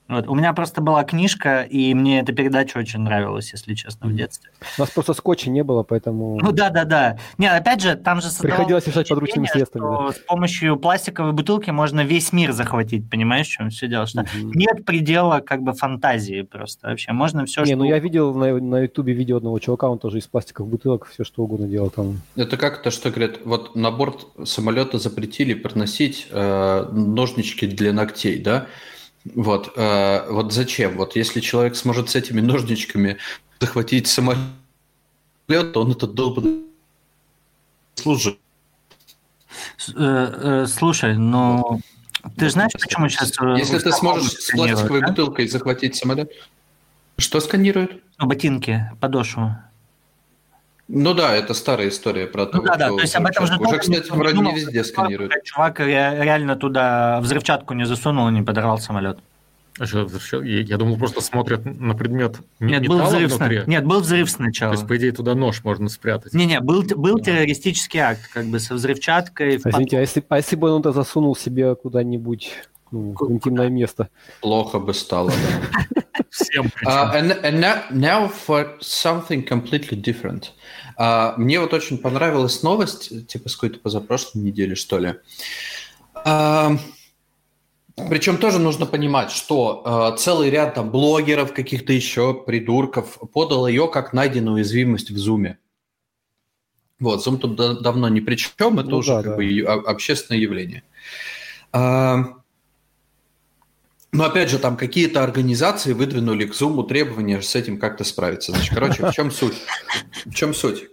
Вот. У меня просто была книжка, и мне эта передача очень нравилась, если честно, в детстве. У нас просто скотча не было, поэтому... Ну да, да, да. Не, опять же, там же Приходилось решать подручными средствами, что С помощью пластиковой бутылки можно весь мир захватить, понимаешь, в чем все дело? Что Мгм. нет предела как бы фантазии просто вообще. Можно все, Не, что... ну я видел на, на ютубе видео одного чувака, он тоже из пластиковых бутылок все что угодно делал там. Это как то, что говорят, вот на борт самолета запретили приносить э, ножнички для ногтей, да? Вот, э, вот зачем? Вот если человек сможет с этими ножничками захватить самолет, то он этот долбанный служит. Э, э, Слушай, ну... Ты знаешь, почему сейчас... Если ты сможешь с пластиковой бутылкой захватить самолет, что сканирует? Ну, ботинки, подошву. Ну да, это старая история про то, Ну да, да, то есть об этом же. Уже, кстати, вроде не везде сканируют. Чувак ре- реально туда взрывчатку не засунул и не подорвал самолет. А что, взрывчат- я, думал, просто смотрят на предмет Нет, был взрыв, внутри. Нет, был взрыв То сначала. есть, по идее, туда нож можно спрятать. Не-не, был, был террористический акт, как бы со взрывчаткой. в А, извините, а если, а если бы он это засунул себе куда-нибудь ну, в интимное место? Плохо бы стало, да. [LAUGHS] Всем причем. Uh, and, and now, now for something completely different. Uh, мне вот очень понравилась новость, типа с какой-то позапрошлой недели, что ли. Uh, причем тоже нужно понимать, что uh, целый ряд там блогеров, каких-то еще придурков подал ее как найденную уязвимость в Зуме. Вот, Zoom тут да- давно ни при чем, это Ну уже да, как да. бы о- общественное явление. А, но опять же, там какие-то организации выдвинули к Zoom требования с этим как-то справиться. Значит, короче, в чем суть? В чем суть?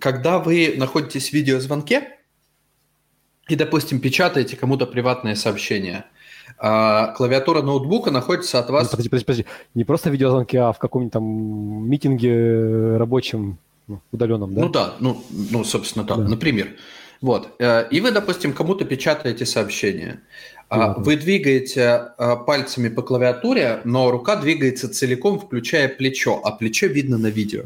Когда вы находитесь в видеозвонке и, допустим, печатаете кому-то приватное сообщение, а, клавиатура ноутбука находится от Ну, вас... подожди, подожди, подожди. Не просто видеозвонки, а в каком-нибудь там митинге рабочем, ну, удаленном, да? Ну да, ну, ну собственно, да, Да. например. Вот. э, И вы, допустим, кому-то печатаете сообщение. А, Ладно. Вы двигаете а, пальцами по клавиатуре, но рука двигается целиком, включая плечо, а плечо видно на видео.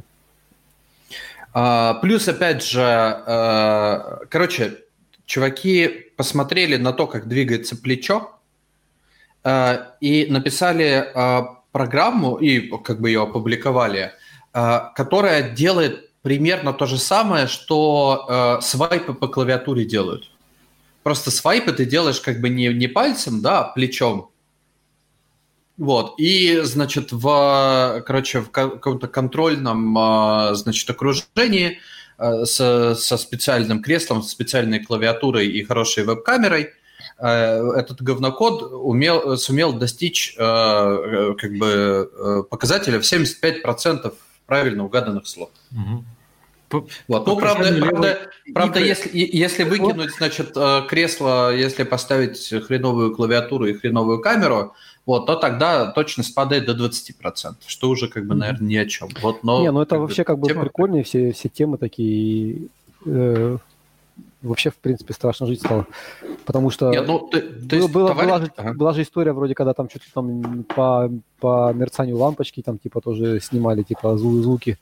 А, Плюс, опять же, короче, чуваки посмотрели на то, как двигается плечо, и написали программу, и как бы ее опубликовали, которая делает примерно то же самое, что свайпы по клавиатуре делают. Просто свайпы ты делаешь как бы не, не пальцем, да, а плечом. Вот, и, значит, в, короче, в ка- каком-то контрольном, а, значит, окружении а, со, со специальным креслом, специальной клавиатурой и хорошей веб-камерой а, этот говнокод умел, сумел достичь а, как бы э, показателя в 75% правильно угаданных слов. Мгм. Вот. Ну, правда, правда, правда если, если выкинуть, значит, э, кресло, если поставить хреновую клавиатуру и хреновую камеру, вот, то тогда точность падает до 20%, что уже, как бы, наверное, ни о чем. Вот, но, не, ну это как бы, вообще как бы тема- прикольные все, все темы такие. э, вообще, в принципе, страшно жить стало. Потому что Нет, ну, ты, то было- есть товарищ- была же, Ага. была же история вроде, когда там что-то там по, по мерцанию лампочки там типа тоже снимали типа зву- звуки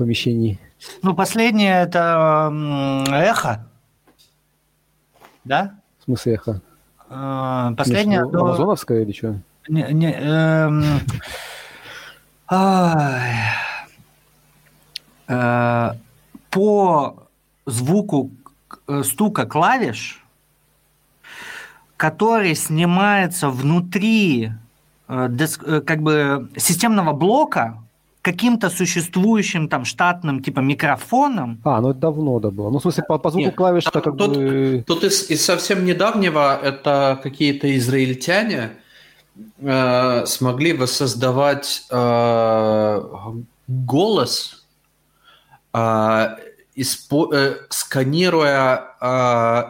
помещении. Ну, последнее это эхо. Да? В смысле эхо? Э, Последнее... Оно- Амазоновское или что? Не, не, эм. Э, по звуку э, стука клавиш, который снимается внутри как бы системного блока каким-то существующим там штатным типа микрофоном, А, ну это давно да было. Ну, в смысле, по, по звуку Нет, клавиш там это как тут- бы... Тут из, из совсем недавнего это какие-то израильтяне э, смогли воссоздавать э, голос, э, испо- э, сканируя э,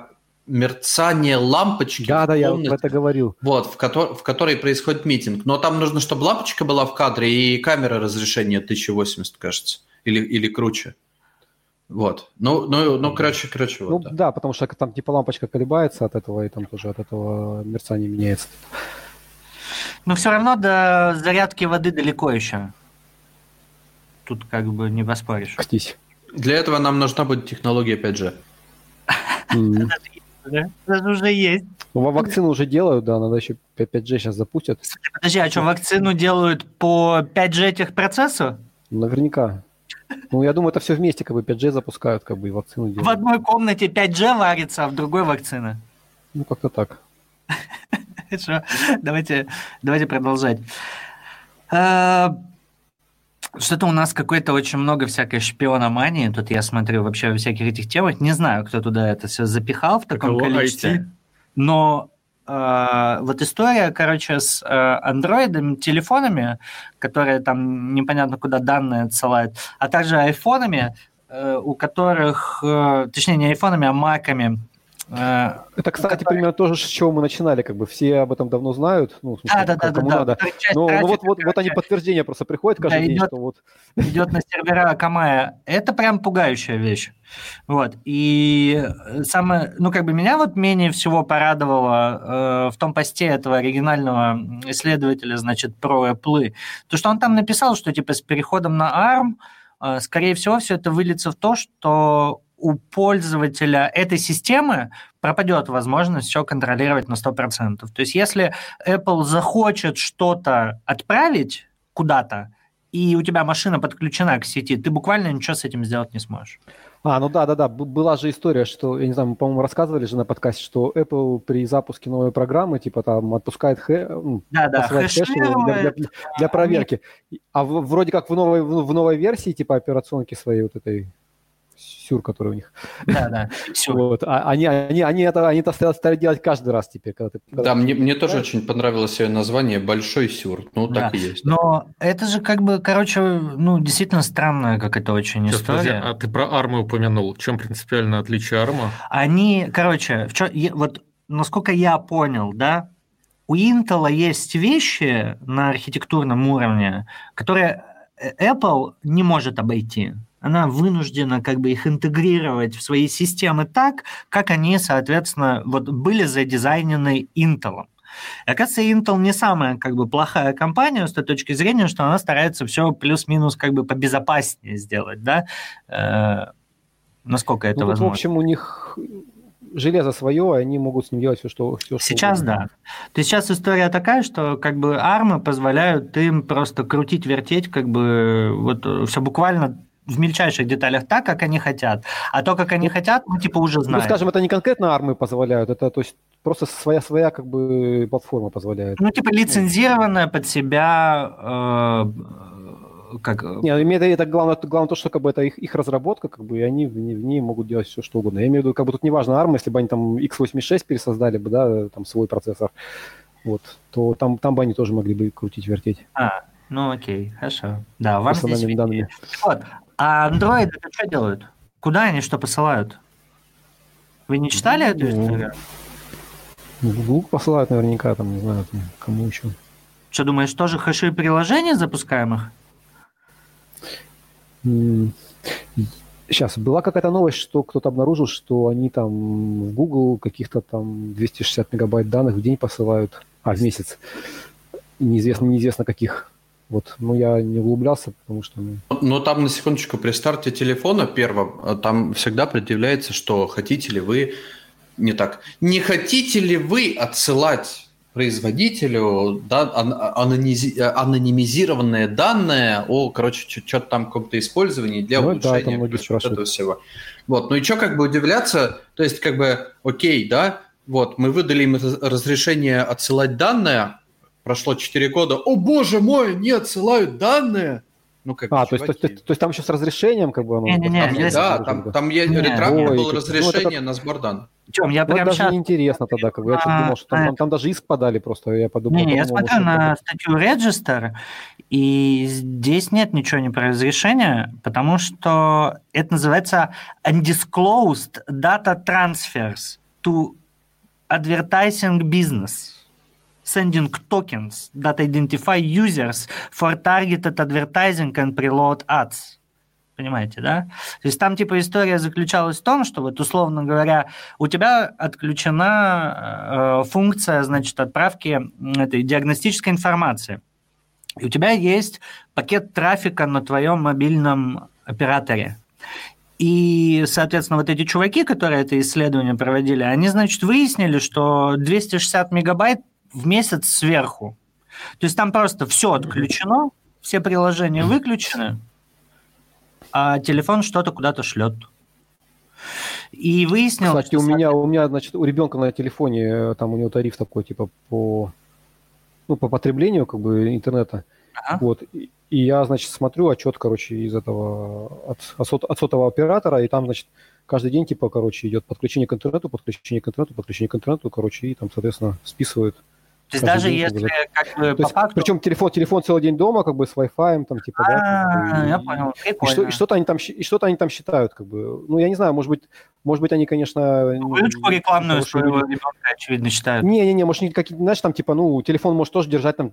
мерцание лампочки Да, в да, я про это говорил. вот, в, кото- в которой происходит митинг. Но там нужно, чтобы лампочка была в кадре и камера разрешения 1080, кажется, или, или круче. Вот. Ну, ну, ну, короче, короче, Ну вот. да. да, потому что там типа лампочка колебается от этого, и там тоже от этого мерцание меняется. но все равно до зарядки воды далеко еще. Тут как бы не поспоришь. Кстись. Для этого нам нужна будет технология 5G. М. Да? Это уже есть. Ну, ва- вакцину уже делают, да, надо еще 5G сейчас запустят. Подожди, а что, вакцину делают по 5G техпроцессу? Наверняка. Ну, я думаю, это все вместе, как бы 5G запускают, как бы и вакцину В делают. одной комнате 5G варится, а в другой вакцина. Ну, как-то так. [LAUGHS] Хорошо, давайте, давайте продолжать. А, Что-то у нас какой-то очень много всякой шпиономании. Тут я смотрю вообще во всяких этих темах. Не знаю, кто туда это все запихал в таком Каково количестве. IT? Но э, вот история, короче, с э, андроидами, телефонами, которые там непонятно куда данные отсылают, а также айфонами, э, у которых, э, точнее не айфонами, а маками, Это, кстати, примерно то же, с чего мы начинали, как бы все об этом давно знают, ну, в смысле, Да, да, да, кому да, надо. да. Часть Но, ну, трафика, вот, вот, вот они подтверждения просто приходят каждый Да, день, идет. что вот идет на сервера Камая. Это прям пугающая вещь. Вот. И э, самое, ну, как бы меня вот менее всего порадовало э, в том посте этого оригинального исследователя, значит, про Apple, то, что он там написал, что, типа, с переходом на ARM, э, скорее всего, все это выльется в то, что у пользователя этой системы пропадет возможность все контролировать на 100%. То есть если Apple захочет что-то отправить куда-то, и у тебя машина подключена к сети, ты буквально ничего с этим сделать не сможешь. А, ну да, да, да. Была же история, что, я не знаю, мы, по-моему, рассказывали же на подкасте, что Apple при запуске новой программы, типа там отпускает хэ, ну, Да-да, посылает хэш для, для- для- проверки. А в- вроде как в новой, в новой версии, типа операционки своей вот этой сюр, который у них. Да-да, все. Вот. А они, они, они это, они это стали, стали делать каждый раз теперь, когда ты... когда Да, ты мне, мне тоже запускаешь. очень понравилось ее название «Большой сюр». Ну, так Да. и есть. Но это же как бы, короче, ну, действительно странная какая-то очень Сейчас, подожди, история. а ты про армы упомянул. В чем принципиальное отличие арма? Они, короче, в чё- е- вот насколько я понял, да, у Intel есть вещи на архитектурном уровне, которые э, Apple не может обойти. Она вынуждена как бы их интегрировать в свои системы так, как они, соответственно, вот были задизайнены Intel. И, оказывается, Intel не самая как бы плохая компания с той точки зрения, что она старается все плюс-минус как бы побезопаснее сделать, да, Э, насколько это Ну, тут, в возможно. общем, у них железо свое, и они могут с ним делать все, что, все, что Сейчас угодно. да. То есть сейчас история такая, что как бы армы позволяют им просто крутить, вертеть, как бы вот все буквально в мельчайших деталях так, как они хотят. А то, как они хотят, мы типа уже Ну, знаем. скажем, это не конкретно армы позволяют, это то есть просто своя-своя как бы платформа позволяет. Ну, типа лицензированная под себя, э, как... Не, ну, имеет это главное, главное то, что как бы это их, их разработка, как бы, и они в ней, в ней могут делать все, что угодно. Я имею в виду, как бы тут не важно ARM, если бы они там x86 пересоздали бы, да, там свой процессор, вот, то там, там бы они тоже могли бы крутить, вертеть А, ну окей, хорошо. Да, вам здесь данными. Вот. А Android это что делают? Куда они что посылают? Вы не читали эту Ну, историю? Google посылают наверняка, там, не знаю, там, кому еще. Что думаешь, тоже хэши приложений запускаемых? Сейчас, была какая-то новость, что кто-то обнаружил, что они там в Google каких-то там 260 мегабайт данных в день посылают, а, в месяц. Неизвестно, неизвестно каких. Вот, но я не углублялся, потому что... ну, Но там, на секундочку, при старте телефона первом, э, там всегда предъявляется, что хотите ли вы... Не так. Не хотите ли вы отсылать производителю да, ан- анонизи- э, анонимизированные данные о, короче, что-то там каком-то использовании для Ну да, улучшения многие короче, вот этого всего. Вот, ну и что как бы удивляться, то есть как бы, окей, да, вот, мы выдали им раз- разрешение отсылать данные, прошло 4 года, о боже мой, не отсылают данные! Ну, как бы, А, то есть, то, есть- то есть там еще с разрешением как бы оно... Не-не-не, Там, здесь- да, там, там Не. ретранка Ой, было ну, разрешение это на сбор данных. Тем, я Ну, это прям даже сейчас... неинтересно тогда, как бы. Я что-то А, думал, что там, а. там, там даже иск подали просто, я подумал. Не, я подумал, смотрю что на это- статью Register, и здесь нет ничего не про разрешение, потому что это называется undisclosed data transfers to advertising business, sending tokens that identify users for targeted advertising and preload ads. Понимаете, да? То есть там типа история заключалась в том, что вот условно говоря, у тебя отключена э, функция, значит, отправки этой диагностической информации. И у тебя есть пакет трафика на твоем мобильном операторе. И, соответственно, вот эти чуваки, которые это исследование проводили, они, значит, выяснили, что 260 мегабайт в месяц сверху. То есть там просто все отключено, все приложения выключены, а телефон что-то куда-то шлет. И выяснилось, Кстати, у меня, у меня, значит, у ребенка на телефоне, э, там у него тариф такой, типа, по, ну, по потреблению, как бы, интернета. Ага. Вот. И и я, значит, смотрю отчет, короче, из этого, от, от, от сотового оператора, и там, значит, каждый день, типа, короче, идет подключение к интернету, подключение к интернету, подключение к интернету, короче, и там, соответственно, списывают. То есть даже если как бы по факту... причем телефон, телефон целый день дома, как бы, с Wi-Fi, там, типа, да. А, я понял, И, что, прикольно. и что-то они там, и что-то они там считают, как бы. Ну, я не знаю, может быть, Может быть, они, конечно... Выручку рекламную своего ребенка, очевидно, считают. Не-не-не, может, не какие знаешь, там, типа, ну, телефон может тоже держать там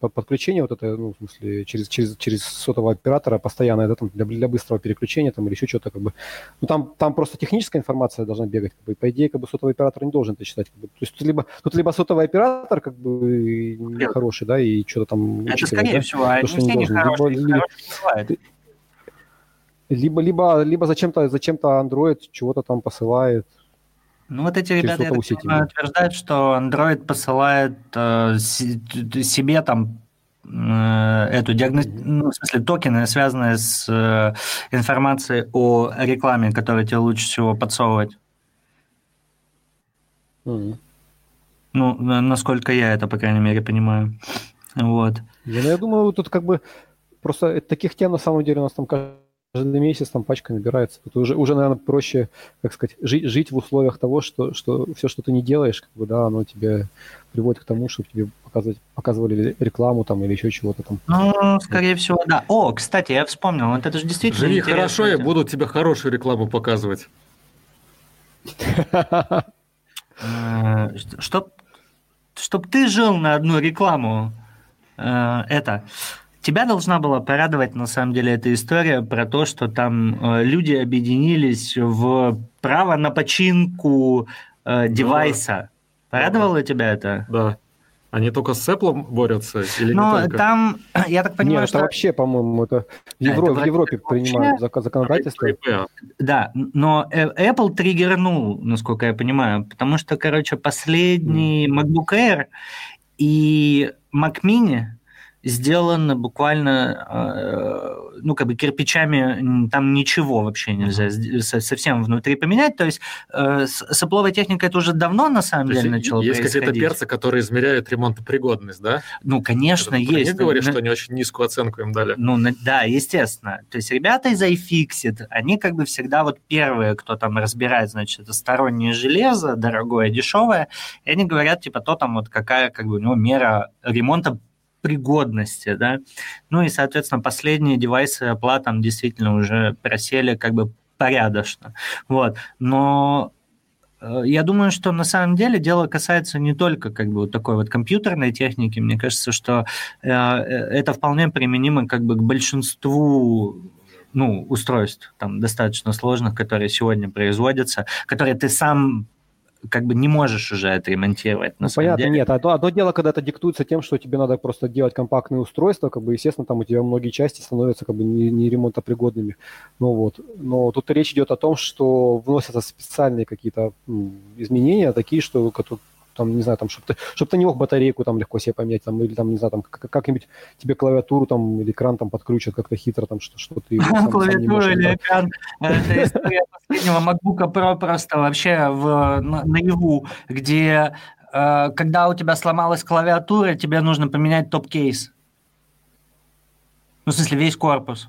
подключение вот это, ну, в смысле, через, через, через сотового оператора постоянно, да, там, для, для быстрого переключения, там, или еще что-то, как бы. Ну, там, там просто техническая информация должна бегать, как бы, и, по идее, как бы, сотовый оператор не должен это считать, как бы. То есть тут либо, тут либо сотовый оператор, как бы, не хороший, да, и что-то там Это скорее да? всего, они То, что не должен. нехорошие, Либо- бывают. Либо, либо, либо зачем-то, зачем-то Android чего-то там посылает. Ну, вот эти ребята, я так понимаю, утверждают, что Android посылает э, себе там э, эту диагноз... ну, в смысле, токены, связанные с э, информацией о рекламе, которую тебе лучше всего подсовывать. Мгм. Ну, на- насколько я это, по крайней мере, понимаю. Вот. Я, ну, я думаю, тут как бы просто таких тем на самом деле у нас там каждый месяц там пачка набирается. Тут уже, уже наверное, проще, как сказать, жить, жить в условиях того, что, что все, что ты не делаешь, как бы, да, оно тебе приводит к тому, чтобы тебе показывать, показывали рекламу там или еще чего-то там. Ну, скорее всего, да. О, кстати, я вспомнил, вот это же действительно Живи хорошо, я буду тебе хорошую рекламу показывать. Э, Чтоб, чтоб ты жил на одну рекламу, э, это... Тебя должна была порадовать, на самом деле, эта история про то, что там э, люди объединились в право на починку э, девайса. Порадовало тебя это? Да. Они только с Apple борются или Ну, не только? там, [CLEARS THROAT] я так понимаю, Нет, что... это вообще, по-моему, это в, Да, Евро- это в Европе вообще- принимают зак- законодательство. IP. Да, но э, Apple триггернул, насколько я понимаю, потому что, короче, последний MacBook Air и Mac Mini сделаны буквально, э, ну, как бы кирпичами, там ничего вообще нельзя совсем внутри поменять. То есть э, с с Apple техникой это уже давно, на самом То деле, начало есть какие-то происходить. перцы, которые измеряют ремонтопригодность, да? Ну, конечно, про есть. говоришь, На- что они очень низкую оценку им дали. Ну, да, естественно. То есть ребята из iFixit, они как бы всегда вот первые, кто там разбирает, значит, это стороннее железо, дорогое, дешевое, и они говорят, типа, то там вот какая как бы у него мера ремонта пригодности, да. Ну и, соответственно, последние девайсы Apple там действительно уже просели как бы порядочно. Вот. Но э, я думаю, что на самом деле дело касается не только как бы вот такой вот компьютерной техники. Мне кажется, что э, э, это вполне применимо как бы к большинству ну, устройств там достаточно сложных, которые сегодня производятся, которые ты сам как бы не можешь уже отремонтировать. На Ну, понятно, деле. нет. Одно, одно дело, когда это диктуется тем, что тебе надо просто делать компактные устройства, как бы, естественно, там у тебя многие части становятся как бы не, не ремонтопригодными. Ну вот. Но тут речь идет о том, что вносятся специальные какие-то изменения, такие, что там, не знаю, там, чтобы ты, чтоб ты не мог батарейку там легко себе поменять, там, или там, не знаю, там, как- как-нибудь тебе клавиатуру там или экран там подключат как-то хитро, там, что, что ты [LAUGHS] сам- Клавиатура или экран. Это история последнего MacBook Pro просто вообще в, на- наяву, где э, когда у тебя сломалась клавиатура, тебе нужно поменять топ-кейс. Ну, в смысле, весь корпус.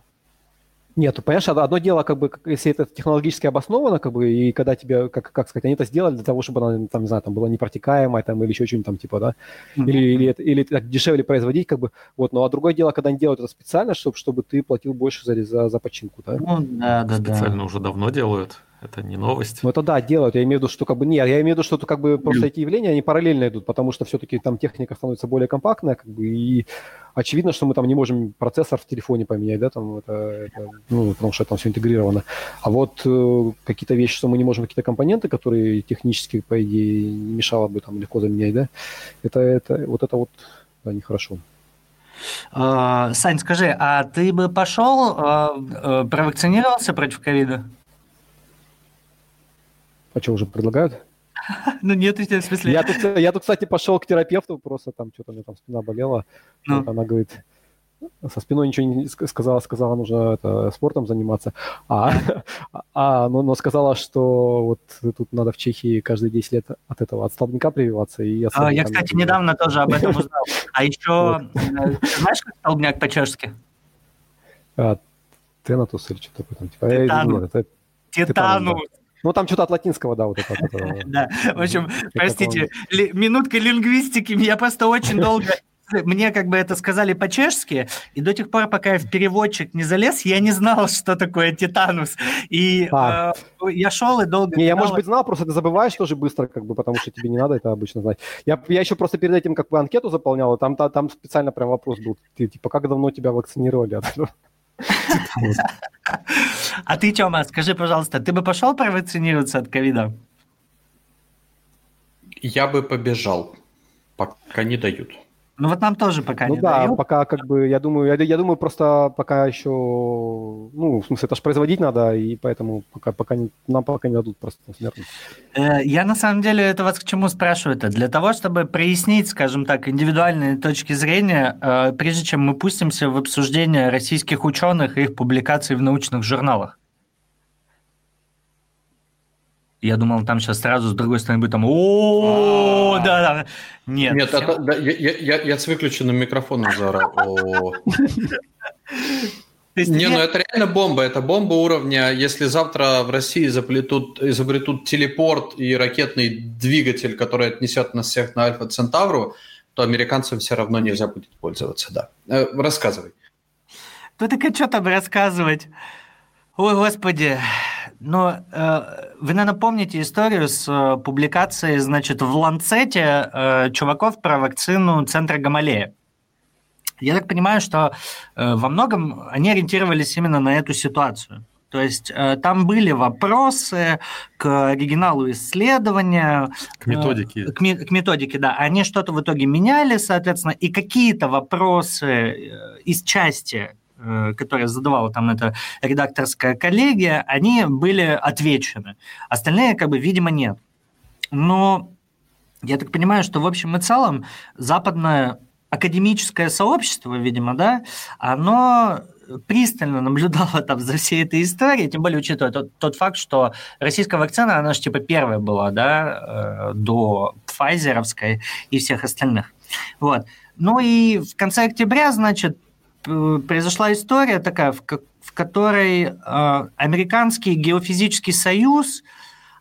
Нет, ну, понимаешь, одно дело, как бы, если это технологически обосновано, как бы, и когда тебе, как, как сказать, они это сделали для того, чтобы она, там, не знаю, там, была непротекаемая, там, или еще что-нибудь там, типа, да, или, или, это- или так дешевле производить, как бы, вот, ну, а другое дело, когда они делают это специально, чтобы, чтобы ты платил больше за, за, за починку, да. Ну, да, да, да. Специально уже давно делают. Это не новость. Ну, это да, делают. Я имею в виду, что как бы нет, я имею в виду, что это как бы просто эти явления, они параллельно идут, потому что все-таки там техника становится более компактная, как бы, и очевидно, что мы там не можем процессор в телефоне поменять, да, там это, это, ну, потому что там все интегрировано. А вот э, какие-то вещи, что мы не можем, какие-то компоненты, которые технически, по идее, не мешало бы там легко заменять, да, это, это вот это вот да, нехорошо. Э, Сань, скажи, а ты бы пошел, э, э, провакцинировался против ковида? А что, уже предлагают? [LAUGHS] Ну, нет, в смысле... Я тут, я тут, кстати, пошел к терапевту, просто там что-то у меня там спина болела. Ну. Она говорит, со спиной ничего не ск- сказала, сказала, нужно это, спортом заниматься. А, [LAUGHS] а но, но сказала, что вот тут надо в Чехии каждые 10 лет от этого, от столбняка прививаться. И А, Я, столбняка кстати, не недавно тоже об этом узнал. А еще, э, знаешь, как столбняк по-чешски? А, Тенатус или что-то такое там. Типа, Титанус. Титанус. Ну, там что-то от латинского, да, вот это. [LAUGHS] это. Да, в общем, простите, минутка лингвистики. Я просто очень долго [LAUGHS] мне как бы это сказали по-чешски, и до тех пор, пока я в переводчик не залез, я не знал, [LAUGHS] что такое титанус. И А. э, я шел и долго... Не, я, может быть, знал, просто ты забываешь тоже быстро, как бы, потому что тебе не надо это обычно знать. Я, я еще просто перед этим как бы анкету заполнял, и там, та- там специально прям вопрос был. Ты, типа, как давно тебя вакцинировали? от этого? А ты, Тёма, скажи, пожалуйста, ты бы пошел провакцинироваться от ковида? Я бы побежал, пока не дают. Ну вот нам тоже пока Ну не да, дают. пока как бы, я думаю, я, я думаю, просто пока еще, ну, в смысле, это же производить надо, и поэтому пока, пока не, нам пока не дадут просто смертно. Э, Я на самом деле это вас к чему спрашиваю-то? Для того, чтобы прояснить, скажем так, индивидуальные точки зрения, э, прежде чем мы пустимся в обсуждение российских ученых и их публикаций в научных журналах. Я думал, там сейчас сразу с другой стороны будет там о да, да. Нет. Нет, это- да, я, я- я- с выключенным микрофоном заорал. Не, нет- ну это реально бомба. Это бомба уровня, если завтра в России заплетут, изобретут телепорт и ракетный двигатель, который отнесет нас всех на Альфа Центавру, то американцам все равно нельзя будет пользоваться, да. Э, рассказывай. Ну так а что там рассказывать? Ой, господи. Но э, вы, наверное, помните историю с э, публикацией, значит, в Ланцете э, чуваков про вакцину центра Гамалея. Я так понимаю, что э, во многом они ориентировались именно на эту ситуацию. То есть э, там были вопросы к оригиналу исследования, К методике. Э, К, ме- к методике, да. Они что-то в итоге меняли, соответственно, и какие-то вопросы э, из части, которые задавала там эта редакторская коллегия, они были отвечены. Остальные, как бы, видимо, нет. Но я так понимаю, что в общем и целом западное академическое сообщество, видимо, да, оно пристально наблюдало там за всей этой историей, тем более учитывая тот, тот факт, что российская вакцина, она же типа первая была, да, э, до Пфайзеровской и всех остальных. Вот. Ну и в конце октября, значит, произошла история такая, в, в которой э, американский геофизический союз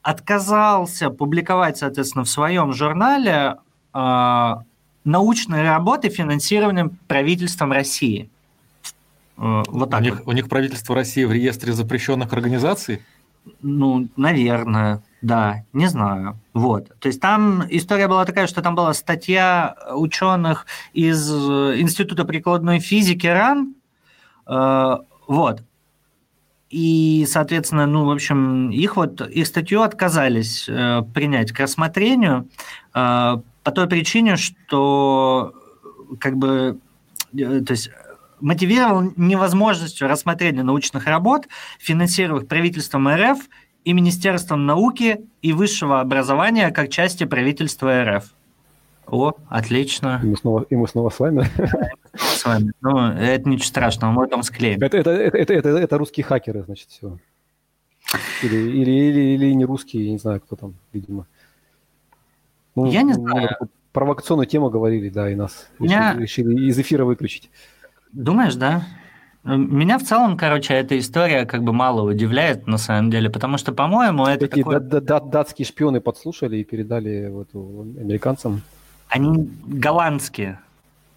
отказался публиковать, соответственно, в своем журнале э, научные работы, финансированные правительством России. Э, Вот У так вот. них, у них правительство России в реестре запрещенных организаций? Ну, наверное, да, не знаю. Вот. То есть там история была такая, что там была статья ученых из э, Института прикладной физики РАН. Э, Вот. И, соответственно, ну, в общем, их вот, их статью отказались э, принять к рассмотрению по той причине, что как бы, то есть мотивировал невозможностью рассмотрения научных работ, финансируемых правительством РФ и Министерством науки и высшего образования как части правительства РФ. О, отлично. И мы снова, и мы снова с вами. С вами. Ну, это ничего страшного, мы потом склеим. Это, это, это, это, это, русские хакеры, значит, все. Или, или, или, или не русские, я не знаю, кто там, видимо. Ну, Я не знаю. Провокационную тему говорили, да, и нас Меня- решили из эфира выключить. Думаешь, да? Меня в целом, короче, эта история как бы мало удивляет на самом деле, потому что, по-моему, это да- да- датские шпионы подслушали и передали в эту американцам. Они голландские.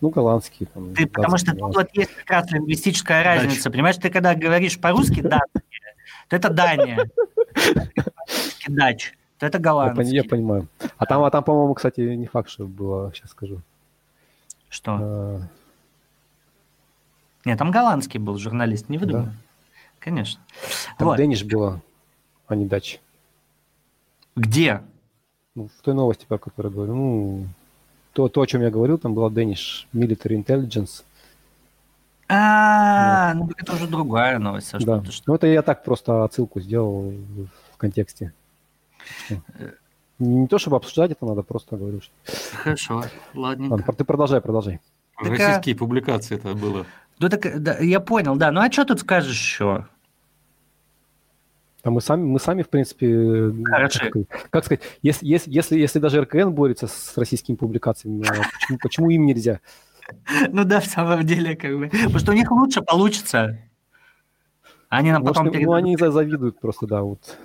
Ну, голландские. Там, Ты, потому что датские, тут вот есть как раз лингвистическая разница. Понимаешь, ты когда говоришь по-русски датские, то это Дания. По-русски Дач, то это голландский. я понимаю. А там, а там, по-моему, кстати, не факт, что было, сейчас скажу. Что? Нет, там голландский был журналист, не Да. выдумай. Конечно. Там Вот. Дэниш было, а не Дач. Где? Ну, в той новости, про которую говорю. Ну, то, то, о чем я говорил, там была Danish Military Intelligence. А, ну это уже другая новость. Да. ну? Ну, это я так просто отсылку сделал в контексте. Не то, чтобы обсуждать это надо, просто говорю. Хорошо, ладненько. Ладно, ты продолжай, продолжай. Российские публикации это было. Ну так, да, я понял, да. Ну а что тут скажешь еще? А мы сами, мы сами, в принципе, Хорошо. как, сказать- как сказать, если, если, если, если даже РКН борется с российскими публикациями, а почему, почему им нельзя? [LAUGHS] Ну да, в самом деле, как бы. Потому что у них лучше получится. Они нам Может, потом ну, передадут. они за- завидуют просто, да, вот,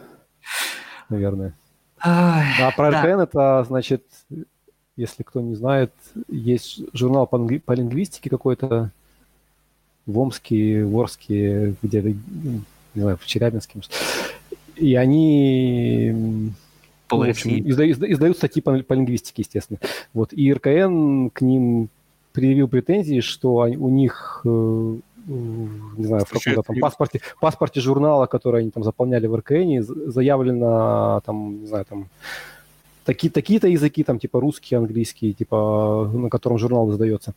наверное. Ай, А про да. РКН это, значит, Если кто не знает, есть журнал по, англи- по лингвистике какой-то в Омске, в Орске, где-то, м, не знаю, в Челябинске. может. И они ну, в общем, России. изда- изда- издают статьи по, по лингвистике, естественно. Вот. И РКН к ним предъявил претензии, что они- у них, э, не знаю, в каком-то там паспорте, паспорте журнала, который они там заполняли в РКН, заявлено там, не знаю, там такие, такие-то языки, там типа русский, английский, типа на котором журнал издается.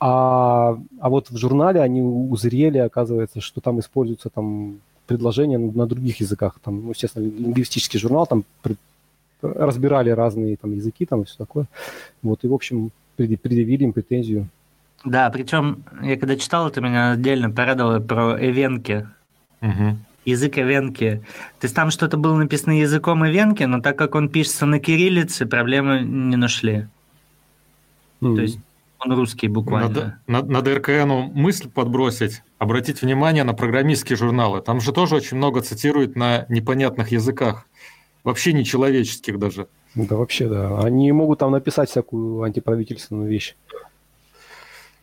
А, а вот в журнале они узрели, оказывается, что там используются там предложения на других языках. Там, ну, естественно, лингвистический журнал, там разбирали разные там языки там и все такое. Вот, и, в общем, предъявили им претензию. Да, причем я когда читал, это меня отдельно порадовало про эвенки. Мгм. Язык эвенки. То есть там что-то было написано языком эвенки, но так как он пишется на кириллице, проблемы не нашли. М. То есть он русский буквально. Надо, на- надо РКНу мысль подбросить, обратить внимание на программистские журналы. Там же тоже очень много цитируют на непонятных языках. Вообще нечеловеческих даже. Да, вообще, да. Они могут там написать всякую антиправительственную вещь.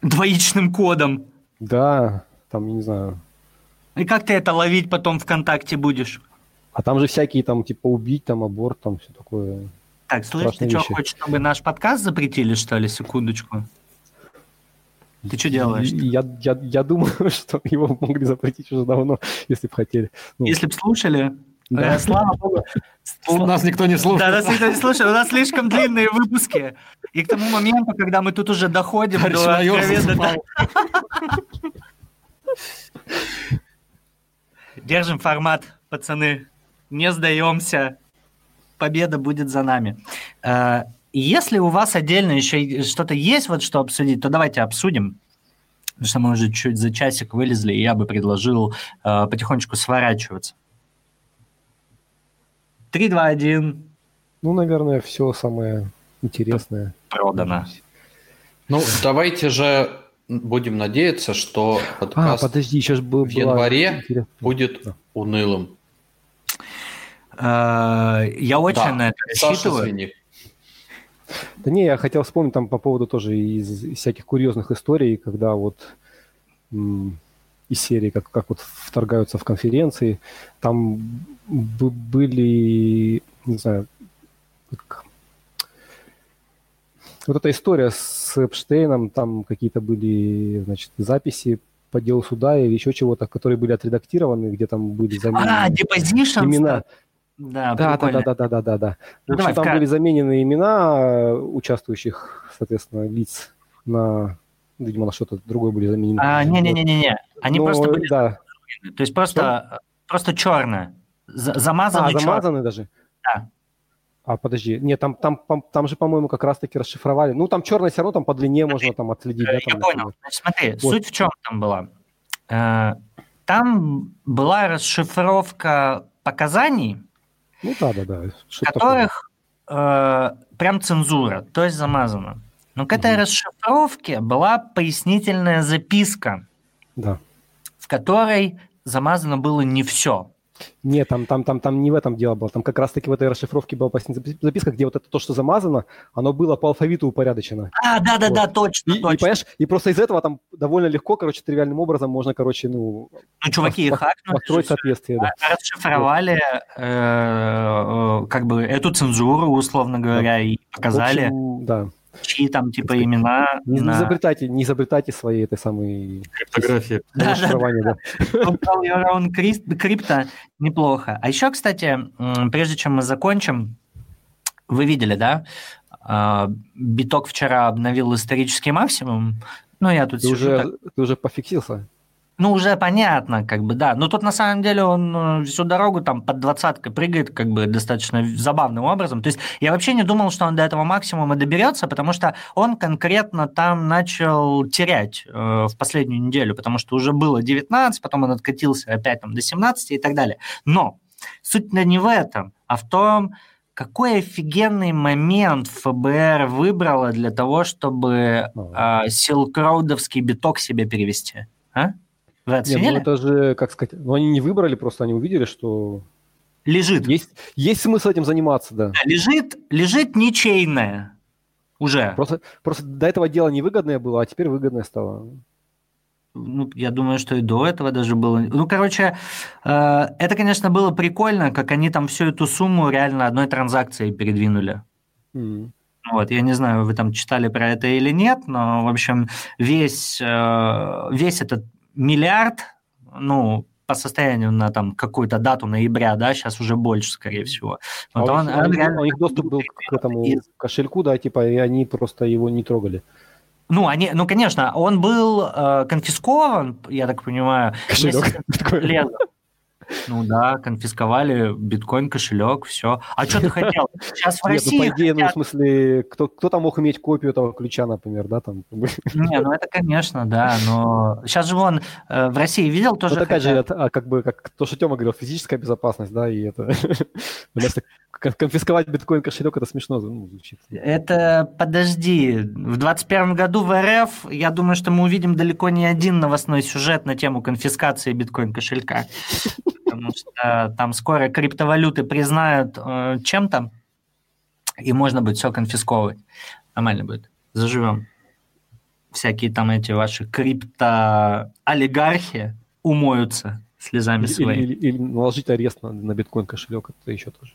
Двоичным кодом. Да, там, я не знаю. И как ты это ловить потом ВКонтакте будешь? А там же всякие там, типа, убить, там, аборт, там, все такое. Так, слышь, ты Страшные что, вещи. хочешь, чтобы наш подкаст запретили, что ли? Секундочку. Ты что делаешь? Я, я, я думаю, [LAUGHS] что его могли запретить уже давно, если бы хотели. Ну, Если бы слушали, Да. э, слава богу. [LAUGHS] Нас никто не слушает. Да, нас никто не слушает, у нас слишком длинные выпуски. И к тому моменту, когда мы тут уже доходим Товарищ до откровенно-. [LAUGHS] Держим формат, пацаны. Не сдаемся. Победа будет за нами. Если у вас отдельно еще что-то есть, вот что обсудить, то давайте обсудим. Потому что мы уже чуть за часик вылезли, и я бы предложил э, потихонечку сворачиваться. 3, 2, 1. ну, наверное, все самое интересное. Продано. Ну, давайте же будем надеяться, что А, подкаст подожди, еще же был в январе интерес- будет унылым. Э, Я очень Да. на это Саша, рассчитываю. извини. Да не, я хотел вспомнить там по поводу тоже из, из всяких курьезных историй, когда вот из серии, как, как вот вторгаются в конференции, там были, не знаю, как- вот эта история с Эпштейном, там какие-то были, значит, записи по делу суда или еще чего-то, которые были отредактированы, где там были заменены А, имена. Да, Да, да, прикольно. да, да, да, да, да. Ну, В давай, там вкратце. были заменены имена э, участвующих, соответственно, лиц на, видимо, на что-то другое были заменены. А, не-не-не-не-не. Они Ну, просто были, да. то есть просто, просто черное. За- Замазанный А, замазаны даже? Да. А, подожди, нет, там, там, там, же, по-моему, как раз-таки расшифровали. Ну, там черное все равно, там по длине можно там отследить. да, Я там, понял. Значит, смотри, Вот. суть в чем там была. Э, Там была расшифровка показаний, Ну, да, да, да. в что-то которых э, прям цензура, то есть замазано. Но к этой Мгм. расшифровке была пояснительная записка. Да. в которой замазано было не все. Нет, там, там, там, там не в этом дело было. Там как раз-таки в этой расшифровке была записка, где вот это то, что замазано, оно было по алфавиту упорядочено. А, да-да-да, точно, И, и, точно. понимаешь, и просто из этого там довольно легко, короче, тривиальным образом можно, короче, ну, Ну, чуваки, пос- хакнули. построить соответствие, да. расшифровали э, э, как бы эту цензуру, условно говоря, и показали, да. Чьи там типа имена. Не, не на- изобретайте, не изобретайте свои этой самой Криптография. [LAUGHS] Да, [LAUGHS] да, да. Call your own crypt- крипто неплохо. А еще, кстати, прежде чем мы закончим, вы видели, да? а, Биток вчера обновил исторический максимум. Ну, я тут Ты сижу уже, так ты уже пофиксился? Ну, уже понятно, как бы, да. Но тут на самом деле он э, всю дорогу там под двадцаткой прыгает, как бы достаточно забавным образом. То есть я вообще не думал, что он до этого максимума доберется, потому что он конкретно там начал терять э, в последнюю неделю, потому что уже было 19, потом он откатился опять там до 17 и так далее. Но суть не в этом, а в том, какой офигенный момент ФБР выбрало для того, чтобы А. э, силкроудовский биток себе перевести. А? Вы Нет, оценили? ну это же, как сказать, ну они не выбрали, просто они увидели, что Лежит. есть, есть смысл этим заниматься, да. Да, Лежит, лежит ничейная. Уже. Просто, просто до этого дело невыгодное было, а теперь выгодное стало. Ну, я думаю, что и до этого даже было. Ну, короче, э, это, конечно, было прикольно, как они там всю эту сумму реально одной транзакцией передвинули. М. Вот, я не знаю, вы там читали про это или нет, но, в общем, весь, э, весь этот миллиард, ну, по состоянию на там какую-то дату ноября, да, сейчас уже больше, скорее всего. А Вот у, он- он них- реально у них доступ был к этому из- кошельку, да, типа, и они просто его не трогали. Ну, они, ну, конечно, он был э, конфискован, я так понимаю, Кошелек. железом. [LAUGHS] Ну да, конфисковали биткоин, кошелек, все. А что ты хотел? Сейчас в [LAUGHS] Нет, ну, России по идее, ну, в хотят- смысле, кто, кто-то мог иметь копию этого ключа, например, да, там. [LAUGHS] Не, ну это, конечно, да, но сейчас же вон э, в России видел тоже. Вот опять же, хотят- а, как бы, как то, что Тёма говорил, физическая безопасность, да, и это... [LAUGHS] Конфисковать биткоин кошелек, это смешно ну, звучит. Это, подожди, в 2021 году в РФ, я думаю, что мы увидим далеко не один новостной сюжет на тему конфискации биткоин-кошелька. Потому что там скоро криптовалюты признают э, чем-то, и можно будет все конфисковывать. Нормально будет. Заживем. Всякие там эти ваши крипто-олигархи умоются слезами Или, своими. или- или наложить арест на, на биткоин кошелек, это еще тоже.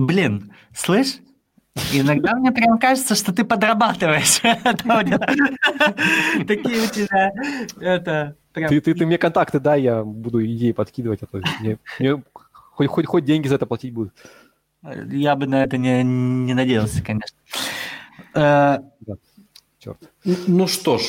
Блин, слышь? Иногда мне прям кажется, что ты подрабатываешь. [LAUGHS] Такие у тебя... Это... Ты, ты, ты мне контакты дай, я буду идеи подкидывать, а то мне, мне хоть, хоть, хоть деньги за это платить будут. Я бы на это не, не надеялся, конечно. Э, Черт. Ну что ж,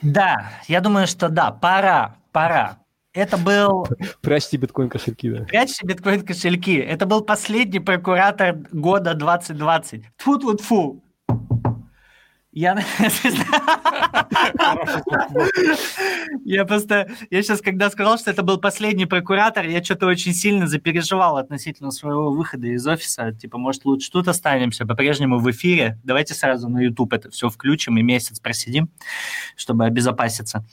Да, я думаю, что да, пора, пора. Это был... Прячьте биткоин кошельки, да. Прячьте биткоин-кошельки. Это был последний прокуратор года 2020. Тьфу тьфу фу [LAUGHS] Я... Я просто... Я сейчас, когда сказал, что это был последний прокуратор, я что-то очень сильно запереживал относительно своего выхода из офиса. Типа, может, лучше тут останемся, по-прежнему в эфире. Давайте сразу на YouTube это все включим и месяц просидим, чтобы обезопаситься.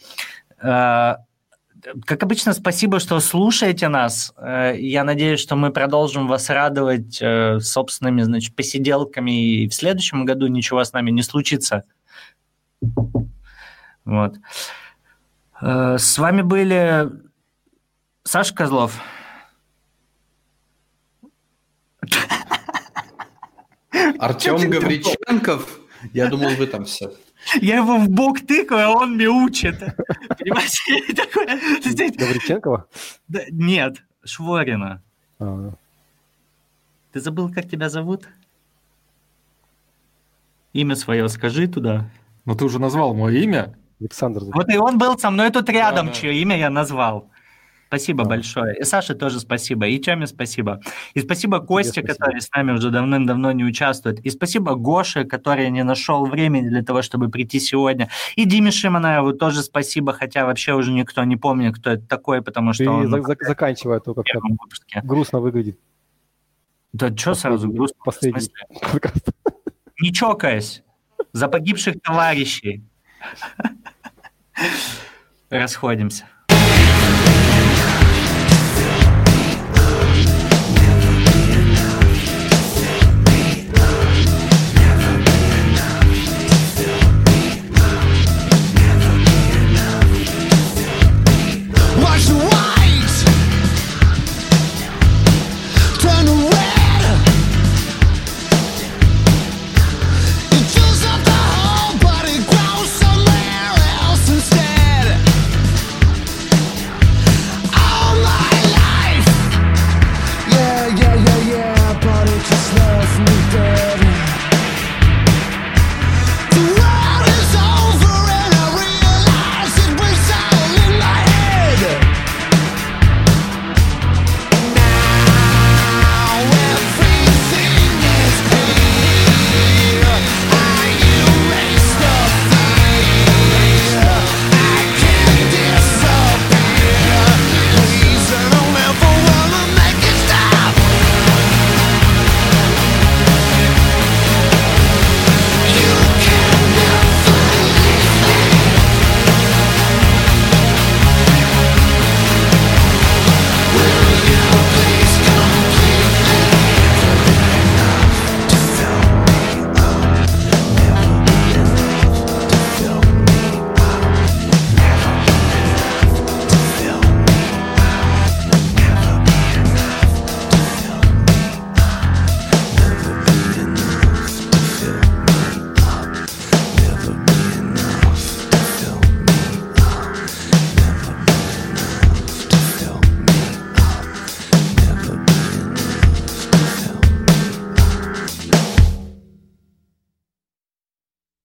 Как обычно, спасибо, что слушаете нас. Э, Я надеюсь, что мы продолжим вас радовать э, собственными, значит, посиделками, и в следующем году ничего с нами не случится. Вот. Э, С вами были Саша Козлов. Артем Гавриченков, я думал, вы там все. Я его в бок тыкаю, а он мне учит. Понимаете? [LAUGHS] Такое- Здесь- Гавриченкова? Да, Нет, Шворина. А, Ты забыл, как тебя зовут? Имя свое скажи туда. Ну ты уже назвал мое имя. Александр. Вот и он был со мной тут рядом, Да, да. чье имя я назвал. Спасибо Да. большое. И Саше тоже спасибо. И Тёме спасибо. И спасибо Косте, спасибо. который с нами уже давным-давно не участвует. И спасибо Гоше, который не нашел времени для того, чтобы прийти сегодня. И Диме Шиманаеву тоже спасибо, хотя вообще уже никто не помнит, кто это такой, потому что он за- в за- заканчивай, а то выпуске. грустно выглядит. Да что сразу грустно? Последний подкаст. Не чокаясь. За погибших товарищей. [LAUGHS] Расходимся.